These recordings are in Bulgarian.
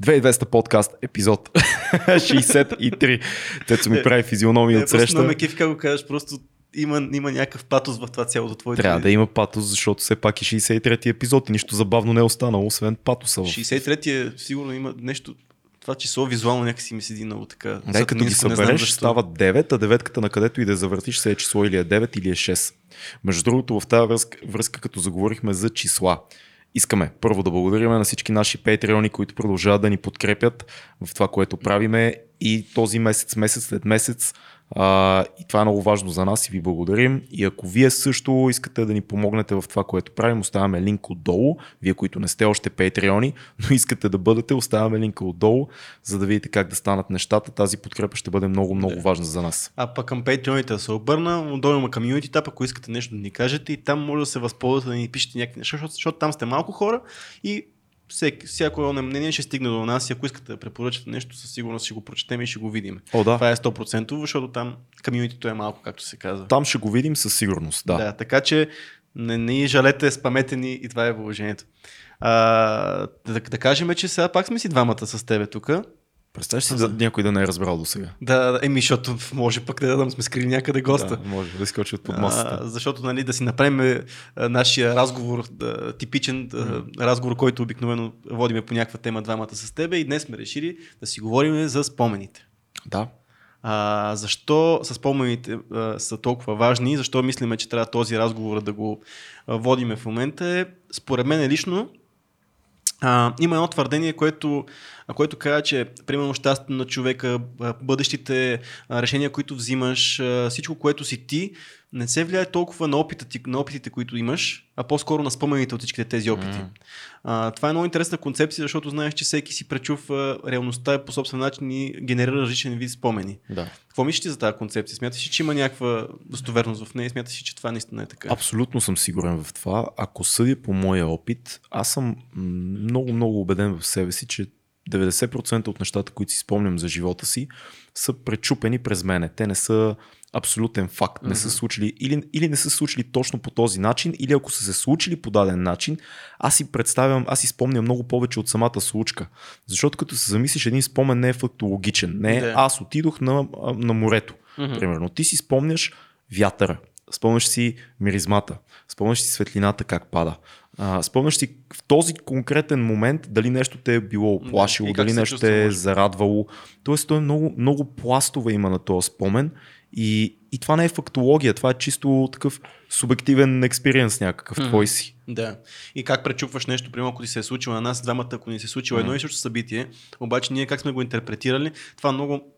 2200 подкаст, епизод 63. Тецо ми прави физиономия от среща. Не, просто го кажеш, просто има, има някакъв патос в това цялото твое. Трябва да има патос, защото все пак е 63-ти епизод и нищо забавно не е останало, освен патоса. 63-ти е сигурно има нещо това число визуално някакси ми седи много така. Да, като ги събереш, стават 9, а деветката на където и да завъртиш се е число или е 9 или е 6. Между другото, в тази връзка, връзка като заговорихме за числа, искаме първо да благодарим на всички наши патреони, които продължават да ни подкрепят в това, което правиме. И този месец, месец след месец а, и това е много важно за нас и ви благодарим. И ако вие също искате да ни помогнете в това, което правим, оставяме линк отдолу. Вие, които не сте още патреони, но искате да бъдете, оставяме линка отдолу, за да видите как да станат нещата. Тази подкрепа ще бъде много, много да. важна за нас. А пък към патреоните да се обърна, отдолу има комьюнити тап, ако искате нещо да ни кажете и там може да се възползвате да ни пишете някакви неща, защото, защото там сте малко хора и всеки, всяко едно мнение ще стигне до нас и ако искате да препоръчате нещо, със сигурност ще го прочетем и ще го видим. О, да. Това е 100%, защото там комьюнитито е малко, както се казва. Там ще го видим със сигурност, да. Да, така че не, не жалете, спамете ни и това е положението. А, да, да кажем, че сега пак сме си двамата с тебе тук. Представяш си да, някой да не е разбрал до сега. Да, еми, защото може пък да, да сме скрили някъде госта. Да, може да изкочи от под масата. А, защото нали, да си направим а, нашия разговор, да, типичен mm. разговор, който обикновено водиме по някаква тема двамата с тебе и днес сме решили да си говорим за спомените. Да. А, защо с спомените а, са толкова важни, защо мислиме, че трябва този разговор да го а, водиме в момента е, според мен лично, а, има едно твърдение, което, което казва, че примерно щастието на човека, бъдещите решения, които взимаш, всичко, което си ти, не се влияе толкова на, опита ти, на опитите, които имаш, а по-скоро на спомените от всичките тези опити. Mm. А, това е много интересна концепция, защото знаеш, че всеки си пречува реалността по собствен начин и генерира различен вид спомени. Да. Какво мислиш за тази концепция? Смяташ ли, че има някаква достоверност в нея? Смяташ ли, че това наистина е така? Абсолютно съм сигурен в това. Ако съдя по моя опит, аз съм много, много убеден в себе си, че 90% от нещата, които си спомням за живота си, са пречупени през мене. Те не са абсолютен факт. Не са случили или, или не са случили точно по този начин, или ако са се случили по даден начин, аз си представям, аз си спомням много повече от самата случка. Защото като се замислиш, един спомен не е фактологичен. Не е, аз отидох на, на морето. Mm-hmm. Примерно, ти си спомняш вятъра, спомняш си миризмата, спомняш си светлината как пада. А, спомняш си в този конкретен момент дали нещо те е било оплашило, да, дали нещо те е зарадвало. Тоест, той е много, много пластове има на този спомен и, и това не е фактология, това е чисто такъв субективен експириенс някакъв mm-hmm. твой си. Да. И как пречупваш нещо, примерно ако ти се е случило на нас двамата, ако ни се е случило mm-hmm. едно и също събитие, обаче ние как сме го интерпретирали, това много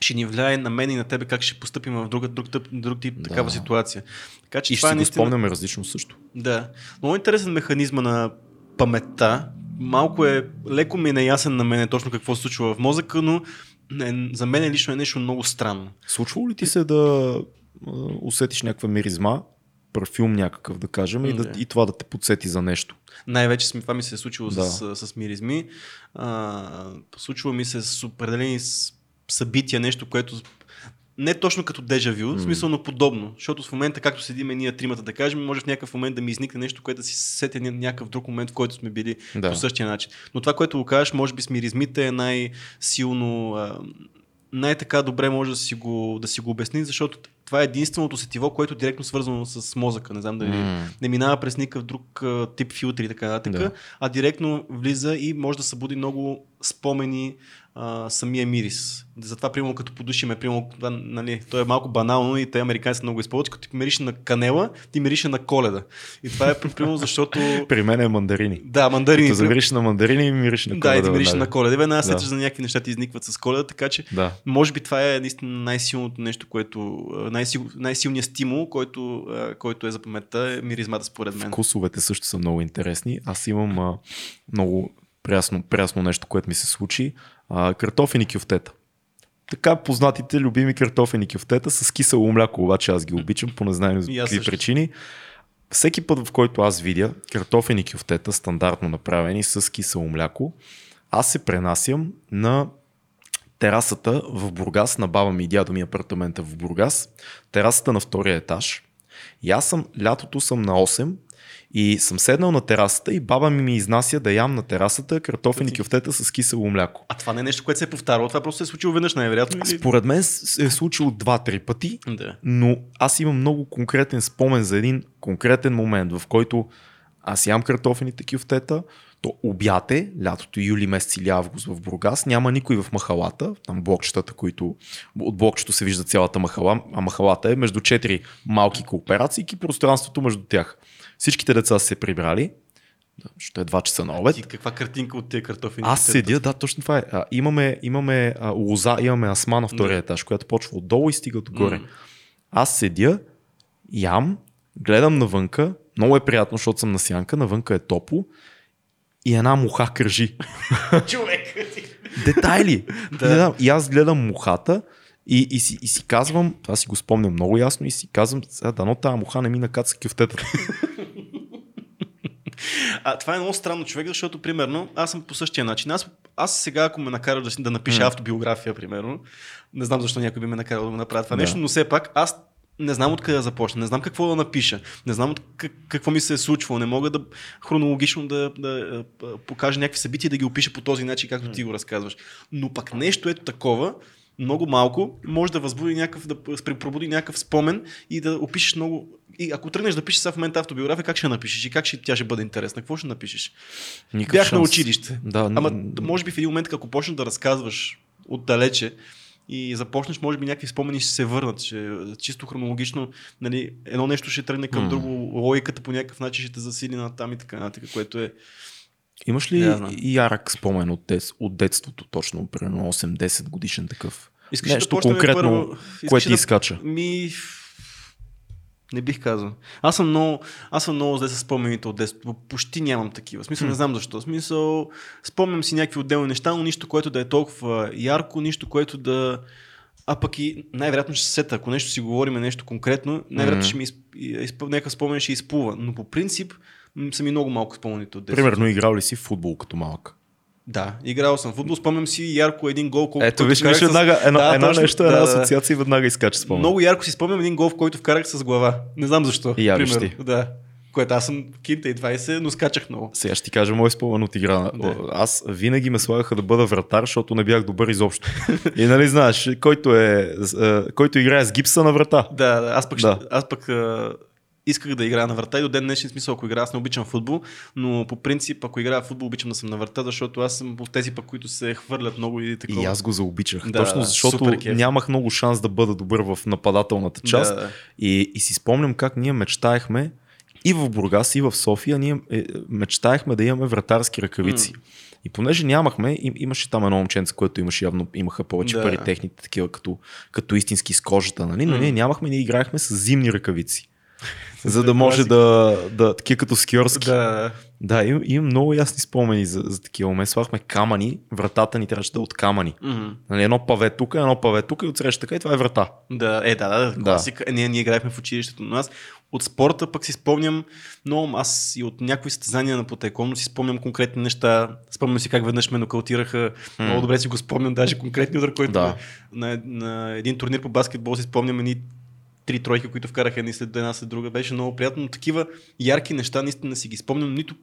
ще ни влияе на мен и на тебе как ще поступим в друг, друг, друг, друг тип да. такава ситуация. Така, че и това ще е наистина... го спомняме различно също. Да. Много интересен механизма на паметта. Малко е, леко ми е неясен на мен точно какво се случва в мозъка, но не, за мен лично е нещо много странно. Случва ли ти се да усетиш някаква миризма, парфюм някакъв да кажем, и, да, и това да те подсети за нещо? Най-вече това ми се е случило да. с, с, с миризми. А, случва ми се с определени събития, нещо, което не точно като дежавю, mm. смисъл, но подобно. Защото в момента, както седиме ние тримата, да кажем, може в някакъв момент да ми изникне нещо, което да си сетя някакъв друг момент, в който сме били да. по същия начин. Но това, което го кажеш, може би с миризмите е най-силно, най-така добре може да си го, да си го обясни, защото това е единственото сетиво, което е директно свързано с мозъка. Не знам дали mm. не минава през никакъв друг тип филтри и така нататък, да. а директно влиза и може да събуди много спомени, а, самия мирис. Затова, примерно, като подушиме, примерно, това, нали, то е малко банално и те американци много използват, като ти мирише на канела, ти мирише на коледа. И това е примерно защото... При мен е мандарини. Да, мандарини. Като замириш на мандарини, мириш на коледа. Да, и ти мириш на коледа. Веднага да. за някакви неща ти изникват с коледа, така че да. може би това е наистина най-силното нещо, което най-сил, най-силният стимул, който, който е за паметта, е миризмата според мен. Вкусовете също са много интересни. Аз имам а, много прясно, прясно нещо, което ми се случи. А, картофени кюфтета. Така познатите любими картофени кюфтета с кисело мляко, обаче аз ги обичам по незнайно какви причини. Всеки път, в който аз видя картофени кюфтета, стандартно направени с кисело мляко, аз се пренасям на терасата в Бургас, на баба ми и дядо ми апартамента в Бургас, терасата на втория етаж. И аз съм, лятото съм на 8 И съм седнал на терасата и баба ми ми изнася да ям на терасата картофени кюфтета с кисело мляко. А това не е нещо, което се е повтаряло, това просто се е случило веднъж най-вероятно. Или... Според мен се е случило два-три пъти, Да. но аз имам много конкретен спомен за един конкретен момент, в който аз ям картофените кюфтета, то обяд е, лятото юли месец или август в Бургас, няма никой в махалата, там блокчетата, които от блокчето се вижда цялата махала, а махалата е между четири малки кооперации и пространството между тях. Всичките деца са се прибрали, ще е 2 часа на обед. Ти каква картинка от тези картофени? Аз седя, да, точно това е. А, имаме, имаме а, лоза, имаме асма на втория етаж, която почва отдолу и стига догоре. М. Аз седя, ям, гледам навънка, много е приятно, защото съм на сянка, навънка е топло и една муха кръжи. човек. Детайли! Да. И аз гледам мухата и, и, си, и си казвам, това си го спомням много ясно и си казвам, сега дано тази муха не ми накаца кюфтетата. А, това е много странно човек, защото, примерно, аз съм по същия начин. Аз, аз сега, ако ме накараш да, да напиша автобиография, примерно, не знам защо някой би ме накарал да го направя това Да. нещо, но все пак аз не знам откъде да започна, не знам какво да напиша, не знам от как, какво ми се е случвало, не мога да хронологично да, да, да покажа някакви събития и да ги опиша по този начин, както ти го разказваш. Но пък нещо ето такова, много малко, може да възбуди някакъв, да пробуди някакъв спомен и да опишеш много. И ако тръгнеш да пишеш сега в момента автобиография, как ще напишеш и как ще, тя ще бъде интересна? Какво ще напишеш? Никакъв Бях на шанс. училище. Да, Ама н- може би в един момент, ако почнеш да разказваш отдалече и започнеш, може би някакви спомени ще се върнат. Ще, чисто хронологично, нали, едно нещо ще тръгне към М. друго, логиката по някакъв начин ще те засили на там и така нататък, което е... Имаш ли ярък спомен от, дет, от детството, точно, примерно 8-10 годишен такъв? Искаш Нещо да конкретно, първо, което ти да- изкача. Ми... Не бих казал. Аз съм много, аз съм много зле с спомените от детството. Почти нямам такива. В смисъл, не знам защо. Смисъл, спомням си някакви отделни неща, но нищо, което да е толкова ярко, нищо, което да... А пък и най-вероятно ще се сета, ако нещо си говорим нещо конкретно, най-вероятно ще ми изп... изп... някакъв спомен ще изплува. Но по принцип са ми много малко спомените от детството. Примерно играл ли си в футбол като малък? Да, играл съм футбол. Спомням си ярко един гол. Колко, Ето виж, виж с- веднага едно, Да, едно точно, нещо, една да, асоциация и веднага изкача спомен. Много ярко си спомням един гол, в който вкарах с глава. Не знам защо. И я виж примерно. ти. Да. Което аз съм кинта и 20, но скачах много. Сега ще ти кажа мой спомен от игра. Да. Аз винаги ме слагаха да бъда вратар, защото не бях добър изобщо. И нали знаеш, който, е, е, който играе с гипса на врата. Да, аз пък, Да. Аз пък а, исках да играя на врата и до ден днешен смисъл, ако играя, аз не обичам футбол, но по принцип, ако играя в футбол, обичам да съм на врата, защото аз съм от тези пък, които се хвърлят много и такова. И аз го заобичах. Да, Точно защото нямах много шанс да бъда добър в нападателната част. Да, да. И, и си спомням как ние мечтаехме и в Бургас, и в София, ние е, мечтаехме да имаме вратарски ръкавици. И понеже нямахме, им, имаше там едно момченце, което имаше явно, имаха повече Да. пари техните, такива като, като истински с кожата, нали? но М. ние нямахме, ние играехме с зимни ръкавици. За да Класика. може да, да, такива като скиорски. Да, Да, имам, имам много ясни спомени за, за такива моменти. Слагахме камъни, вратата ни трябваше да е от камъни. Нали, едно паве тук, едно паве тук и отсреща така и това е врата. Да, е, да, да, да. класика. Е, ние, ние играехме в училището, но аз от спорта пък си спомням много, аз и от някои състезания на потайкомно си спомням конкретни неща. Спомням си как веднъж ме нокаутираха. М. Много добре си го спомням, даже конкретни удар, който Да. на, на, един турнир по баскетбол си спомням едни три тройки, които вкараха едни след една след друга. Беше много приятно, но такива ярки неща наистина си ги спомням, нито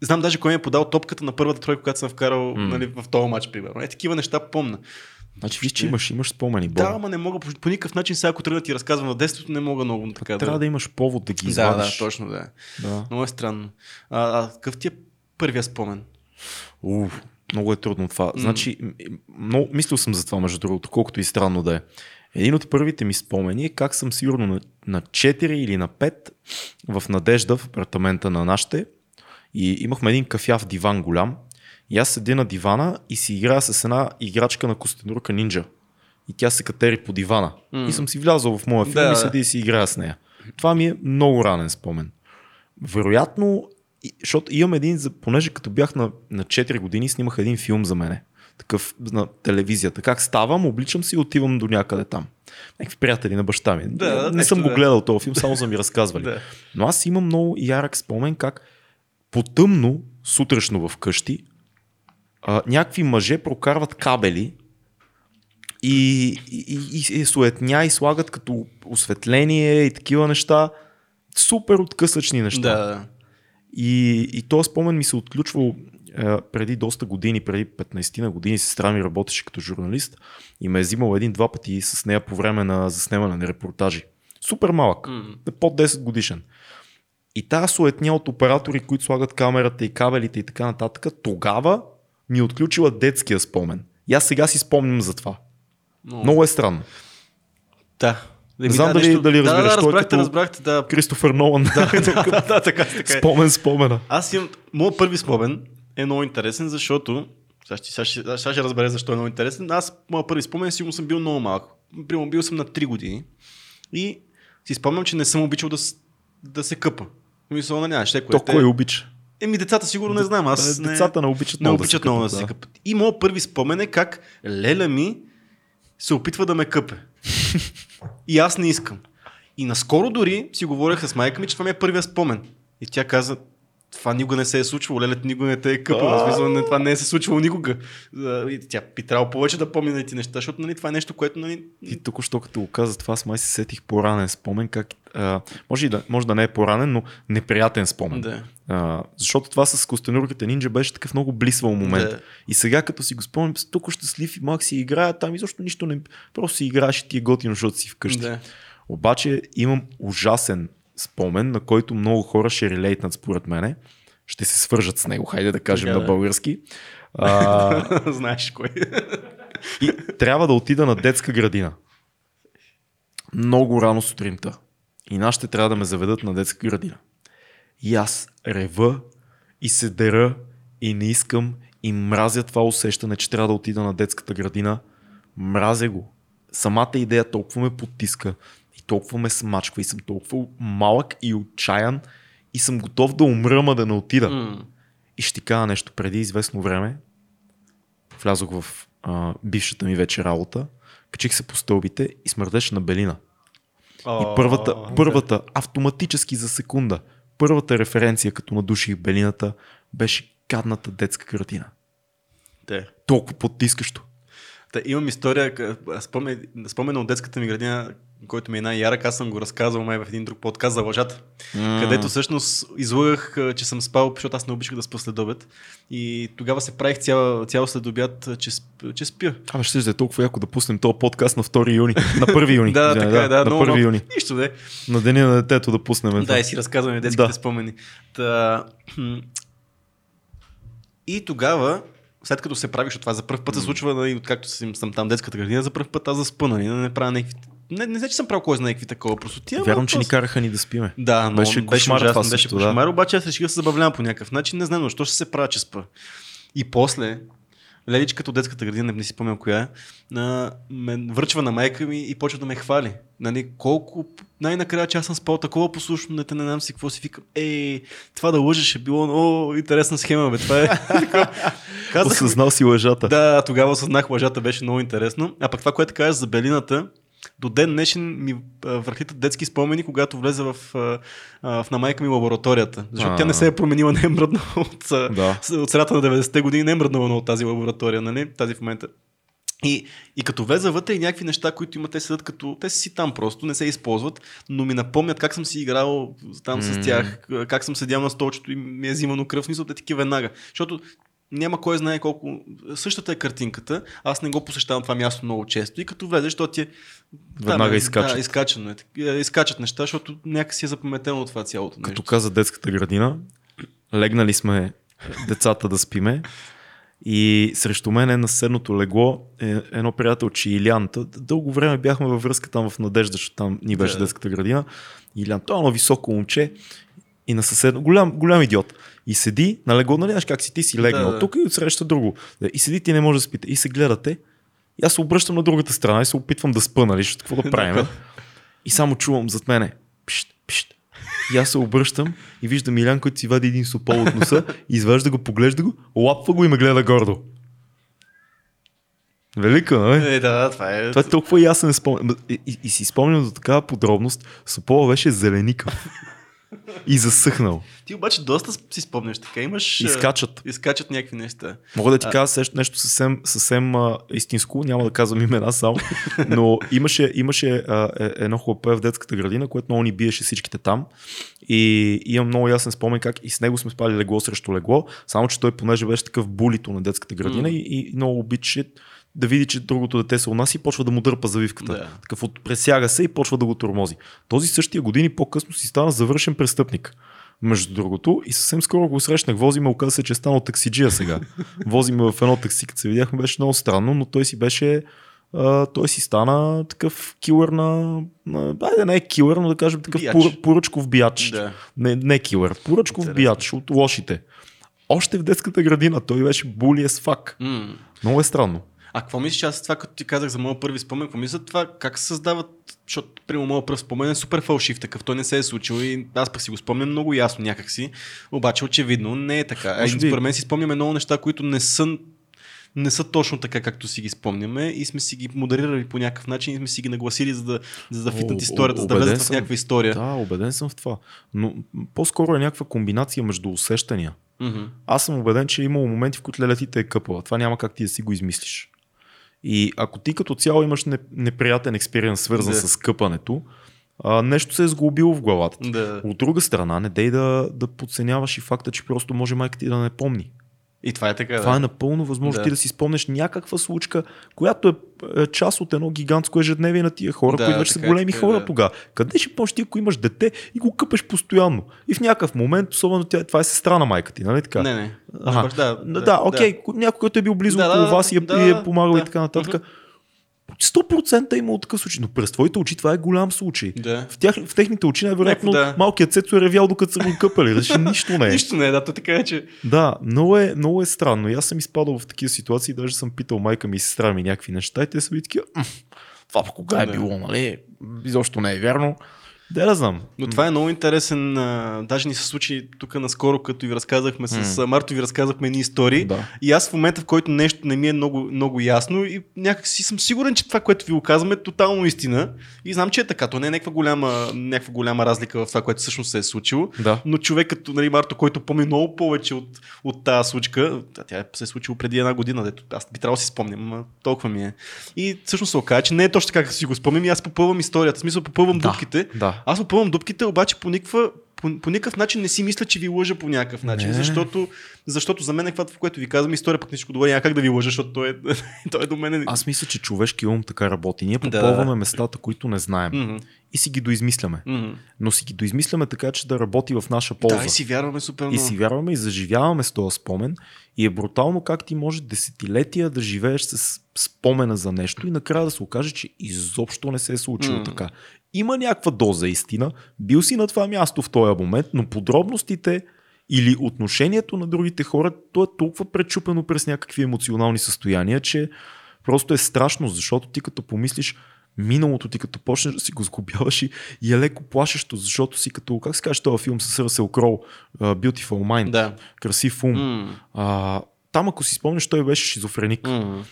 Знам даже кой ми е подал топката на първата тройка, която съм вкарал М. нали, в този матч, примерно. Е, такива неща помна. Значи виж, че Ще. имаш, имаш спомени. Да, Бог. ама не мога по, по никакъв начин, сега ако тръгна да ти разказвам на детството, не мога много така Трябва да имаш повод да ги Да, извадиш. да, точно да. да. Много е странно. А, а какъв ти е първия спомен? Уф, много е трудно това. Значи, м- много, мислил съм за това, между другото, колкото и странно да е. Един от първите ми спомени е как съм сигурно на, на 4 или на 5 в Надежда, в апартамента на нашите. И имахме един кафяв диван голям. И аз седя на дивана и си играя с една играчка на Костенурка Нинджа. И тя се катери по дивана. М. И съм си влязъл в моя филм Да, и седя и си играя с нея. Това ми е много ранен спомен. Вероятно, защото имам един, понеже като бях на, на 4 години, снимах един филм за мене. Такъв на телевизията. Как ставам, обличам се и отивам до някъде там. Някакви приятели на баща ми. Да, да, не съм го да. гледал този филм, само са ми разказвали. Да. Но аз имам много ярък спомен как по-тъмно, сутрешно вкъщи, а, някакви мъже прокарват кабели и, и, и, и суетня и слагат като осветление и такива неща. Супер откъсъчни неща. Да. И, и този спомен ми се отключвал е, преди доста години, преди 15 на години, сестра ми работеше като журналист и ме е взимал един-два пъти с нея по време на заснемане на репортажи. Супер малък, mm. под 10 годишен. И тази суетня от оператори, които слагат камерата и кабелите и така нататък, тогава ми е отключила детския спомен. И аз сега си спомням за това. Но... Много е странно. Да. Не знам да, дали, нещо... дали разбираш. Да, да, разбрахте, разбрахте, да. Кристофър Нолан. Да, да, да, така, така. Спомен, спомена. Аз имам... Моят първи спомен е много интересен, защото сега ще, сега, ще, сега ще разбере защо е много интересен. Аз, моят първи спомен, сигурно съм бил много малък. Примерно бил съм на 3 години и си спомням, че не съм обичал да, да се къпа. Мисля, нали, ще кое. То кой обича? Еми, децата сигурно не знам. Аз не, децата не обичат, не обичат много да се къпат. Да. И моят първи спомен е как леля ми се опитва да ме къпе. и аз не искам. И наскоро дори си говорех с майка ми, че това ми е първия спомен. И тя каза, това никога не се е случвало, лелет никога не те е къпал. Смисъл, това не е се случвало никога. И тя би трябвало повече да помни на ти неща, защото нали, това е нещо, което... Нали... И тук, що като го каза това, аз май се сетих по-ранен спомен, как, а, може, да, може да не е по-ранен, но неприятен спомен. Да. А, защото това с костенурката нинджа беше такъв много блисвал момент. Да. И сега, като си го спомням, тук щастлив и мак си играя, там изобщо нищо не... Просто си играеш и ти е готино, защото си вкъщи. Да. Обаче имам ужасен спомен, на който много хора ще релейтнат според мене. Ще се свържат с него, хайде да кажем така, на български. А, Знаеш кой. и трябва да отида на детска градина. Много рано сутринта. И нашите трябва да ме заведат на детска градина. И аз рева и се дера и не искам и мразя това усещане, че трябва да отида на детската градина. Мразя го. Самата идея толкова ме потиска толкова ме смачква и съм толкова малък и отчаян и съм готов да умра, ма да не отида. Mm. И ще ти кажа нещо. Преди известно време влязох в а, бившата ми вече работа, качих се по стълбите и смърдеше на белина. Oh, и първата, първата автоматически за секунда, първата референция, като надуших белината, беше гадната детска картина. Те. Толкова потискащо. Та, имам история, спомен, спомен от детската ми градина, който ми е най-ярък, аз съм го разказвал май в един друг подкаст за лъжата, mm. където всъщност излъгах, че съм спал, защото аз не обичах да спа след обед. И тогава се правих цял, цял след обяд, че, че спя. А, ще да е толкова яко да пуснем този подкаст на 2 юни. На 1 юни. да, така е, да, на 1 юни. Нищо, де. На деня на детето да пуснем. Да, и си разказваме детските да. спомени. Та... И тогава след като се правиш от това за първ път се случва, нали, откакто съм, съм там детската градина, за първ път аз заспа, нали, не правя някакви не, не, не, че съм правил кой знае какви такова простотия. Вярвам, че ни караха ни да спиме. Да, но беше, беше ужасно, беше кошмар, да. обаче аз реших да се забавлявам по някакъв начин. Не знам, защо ще се правя, че спа. И после, Леличката от детската градина, не си спомням коя, на, ме връчва на майка ми и почва да ме хвали. Нали, колко най-накрая, че аз съм спал такова послушно, не те не знам си какво си викам. Ей, това да лъжеш е било о, интересна схема, бе. Това е. Казах, Осъзнал си лъжата. Да, тогава осъзнах лъжата, беше много интересно. А пък това, което кажеш за белината, до ден днешен ми върхлитат детски спомени, когато влезе в, в на майка ми лабораторията. Защото А-а. тя не се е променила, не е мръднала от, да. от средата на 90-те години, не е мръднала от тази лаборатория, нали? Тази в момента. И, и като влезе вътре и някакви неща, които има, те седат като... Те си там просто, не се използват, но ми напомнят как съм си играл там mm. с тях, как съм седял на столчето и ми е взимано кръв, мисля, те такива веднага. Защото няма кой знае колко. Същата е картинката. Аз не го посещавам това място много често и като влезеш, то ти е. Веднага изкачат. Да, изкачано е. е. Изкачат неща, защото някакси е запаметено това цялото. Нещо. Като каза детската градина, легнали сме децата да спиме. И срещу мен е на седното легло е едно приятелче Илян. Дълго време бяхме във връзка там в Надежда, защото там ни беше да. детската градина. Илян, той е едно високо момче и на съседно, голям, голям идиот. И седи на легло, нали, как си ти си легнал да. тук и отсреща друго. И седи ти не може да спите. И се гледате. И аз се обръщам на другата страна и се опитвам да спа, нали, какво да правим. и само чувам зад мене. Пшт, пшт. И аз се обръщам и виждам Илян, който си вади един сопол от носа, изважда го, поглежда го, лапва го и ме гледа гордо. Велико, нали? Е, да, това е. Това е толкова ясен спомен. И, и, и, си спомням за такава подробност. Сопола беше зеленика. И засъхнал. Ти обаче доста си спомняш така. Имаш. Изкачат. Изкачат някакви неща. Мога да ти а... кажа нещо съвсем, съвсем а, истинско, няма да казвам имена само, но имаше, имаше а, е, едно хлапе в детската градина, което много ни биеше всичките там. И имам много ясен спомен как и с него сме спали легло срещу легло, само че той понеже беше такъв булито на детската градина mm. и, и много обичаше да види, че другото дете се отнася и почва да му дърпа завивката. Да. Такъв от пресяга се и почва да го тормози. Този същия години по-късно си стана завършен престъпник. Между другото, и съвсем скоро го срещнах. Вози ме, оказа се, че е станал таксиджия сега. Вози ме в едно такси, като се видяхме, беше много странно, но той си беше Uh, той си стана такъв килър на... на да не е килър, но да кажем такъв пур, поръчков биач. Да. Не, не килър, поръчков Интересно. биач от лошите. Още в детската градина той беше були с фак. Mm. Много е странно. А какво мислиш аз това, като ти казах за моят първи спомен, какво мисля това, как се създават, защото прямо моят първ спомен е супер фалшив такъв, той не се е случил и аз пък си го спомням много ясно някакси, обаче очевидно не е така. А, според мен си спомняме много неща, които не са не са точно така, както си ги спомняме и сме си ги модерирали по някакъв начин и сме си ги нагласили, за да, за да фитнат историята, за да влезат в някаква история. Да, убеден съм в това. Но по-скоро е някаква комбинация между усещания. Mm-hmm. Аз съм убеден, че е имало моменти, в които лелетите е къпала. Това няма как ти да си го измислиш. И ако ти като цяло имаш неприятен експириенс, свързан да. с къпането, а, нещо се е сглобило в главата ти. Да. От друга страна, не дей да, да подценяваш и факта, че просто може майка ти да не помни. И това е така. Това да. е напълно възможно да. ти да си спомнеш някаква случка, която е, е част от едно гигантско ежедневие на тия хора, да, които вече са е, големи така, хора да. тогава. Къде ще помниш ти, ако имаш дете и го къпеш постоянно? И в някакъв момент, особено тя, това е сестра на майка ти, нали така? Не, не. Ага. Да, да, да, окей, да. някой, който е бил близо да, около да, вас и е, да, е помагал да, и така нататък. Uh-huh. 100% е имало такъв случай, но през твоите очи това е голям случай. Да. В, тях, в техните очи най-вероятно да. малкият цецо е ревял докато са го къпали. Значи нищо не е. нищо не е, да, то така е, че. Да, много е, много е странно. И аз съм изпадал в такива ситуации, даже съм питал майка ми и сестра ми някакви неща и те са ви такива, това кога е било, нали? Изобщо не е вярно. Да, да знам. Но това е много интересен. А, даже ни се случи тук наскоро, като ви разказахме с mm. Марто, ви разказахме едни истории. Да. И аз в момента, в който нещо не ми е много, много ясно, и някак си съм сигурен, че това, което ви оказваме, е тотално истина. И знам, че е така. То не е някаква голяма, някаква голяма разлика в това, което всъщност се е случило. Да. Но човек като нали, Марто, който помни много повече от, от тази случка, тя се е случила преди една година, дето аз би трябвало да си спомням, толкова ми е. И всъщност се оказа, че не е точно така, как си го спомням и аз попълвам историята. В смисъл попълвам да, дупките. Да. Аз попълвам дупките, обаче по никаква по, по никакъв начин не си мисля, че ви лъжа по някакъв начин, защото, защото за мен е това, в което ви казвам история, пък всичко добре, няма как да ви лъжа, защото той е, той е до мен. Аз мисля, че човешки ум така работи. Ние попълваме да. местата, които не знаем. Mm-hmm. И си ги доизмисляме. Mm-hmm. Но си ги доизмисляме така, че да работи в наша полза. Да, и си вярваме супер много. И си вярваме и заживяваме с този спомен. И е брутално как ти може десетилетия да живееш с спомена за нещо и накрая да се окаже, че изобщо не се е случило mm. така има някаква доза истина, бил си на това място в този момент, но подробностите или отношението на другите хора, то е толкова пречупено през някакви емоционални състояния, че просто е страшно, защото ти като помислиш миналото ти като почнеш да си го сгубяваш и, и е леко плашещо, защото си като, как се каже този филм с Ръсел Кроу, uh, Beautiful Mind, да. красив ум. Mm. Uh, там, ако си спомняш, той беше шизофреник. Mm.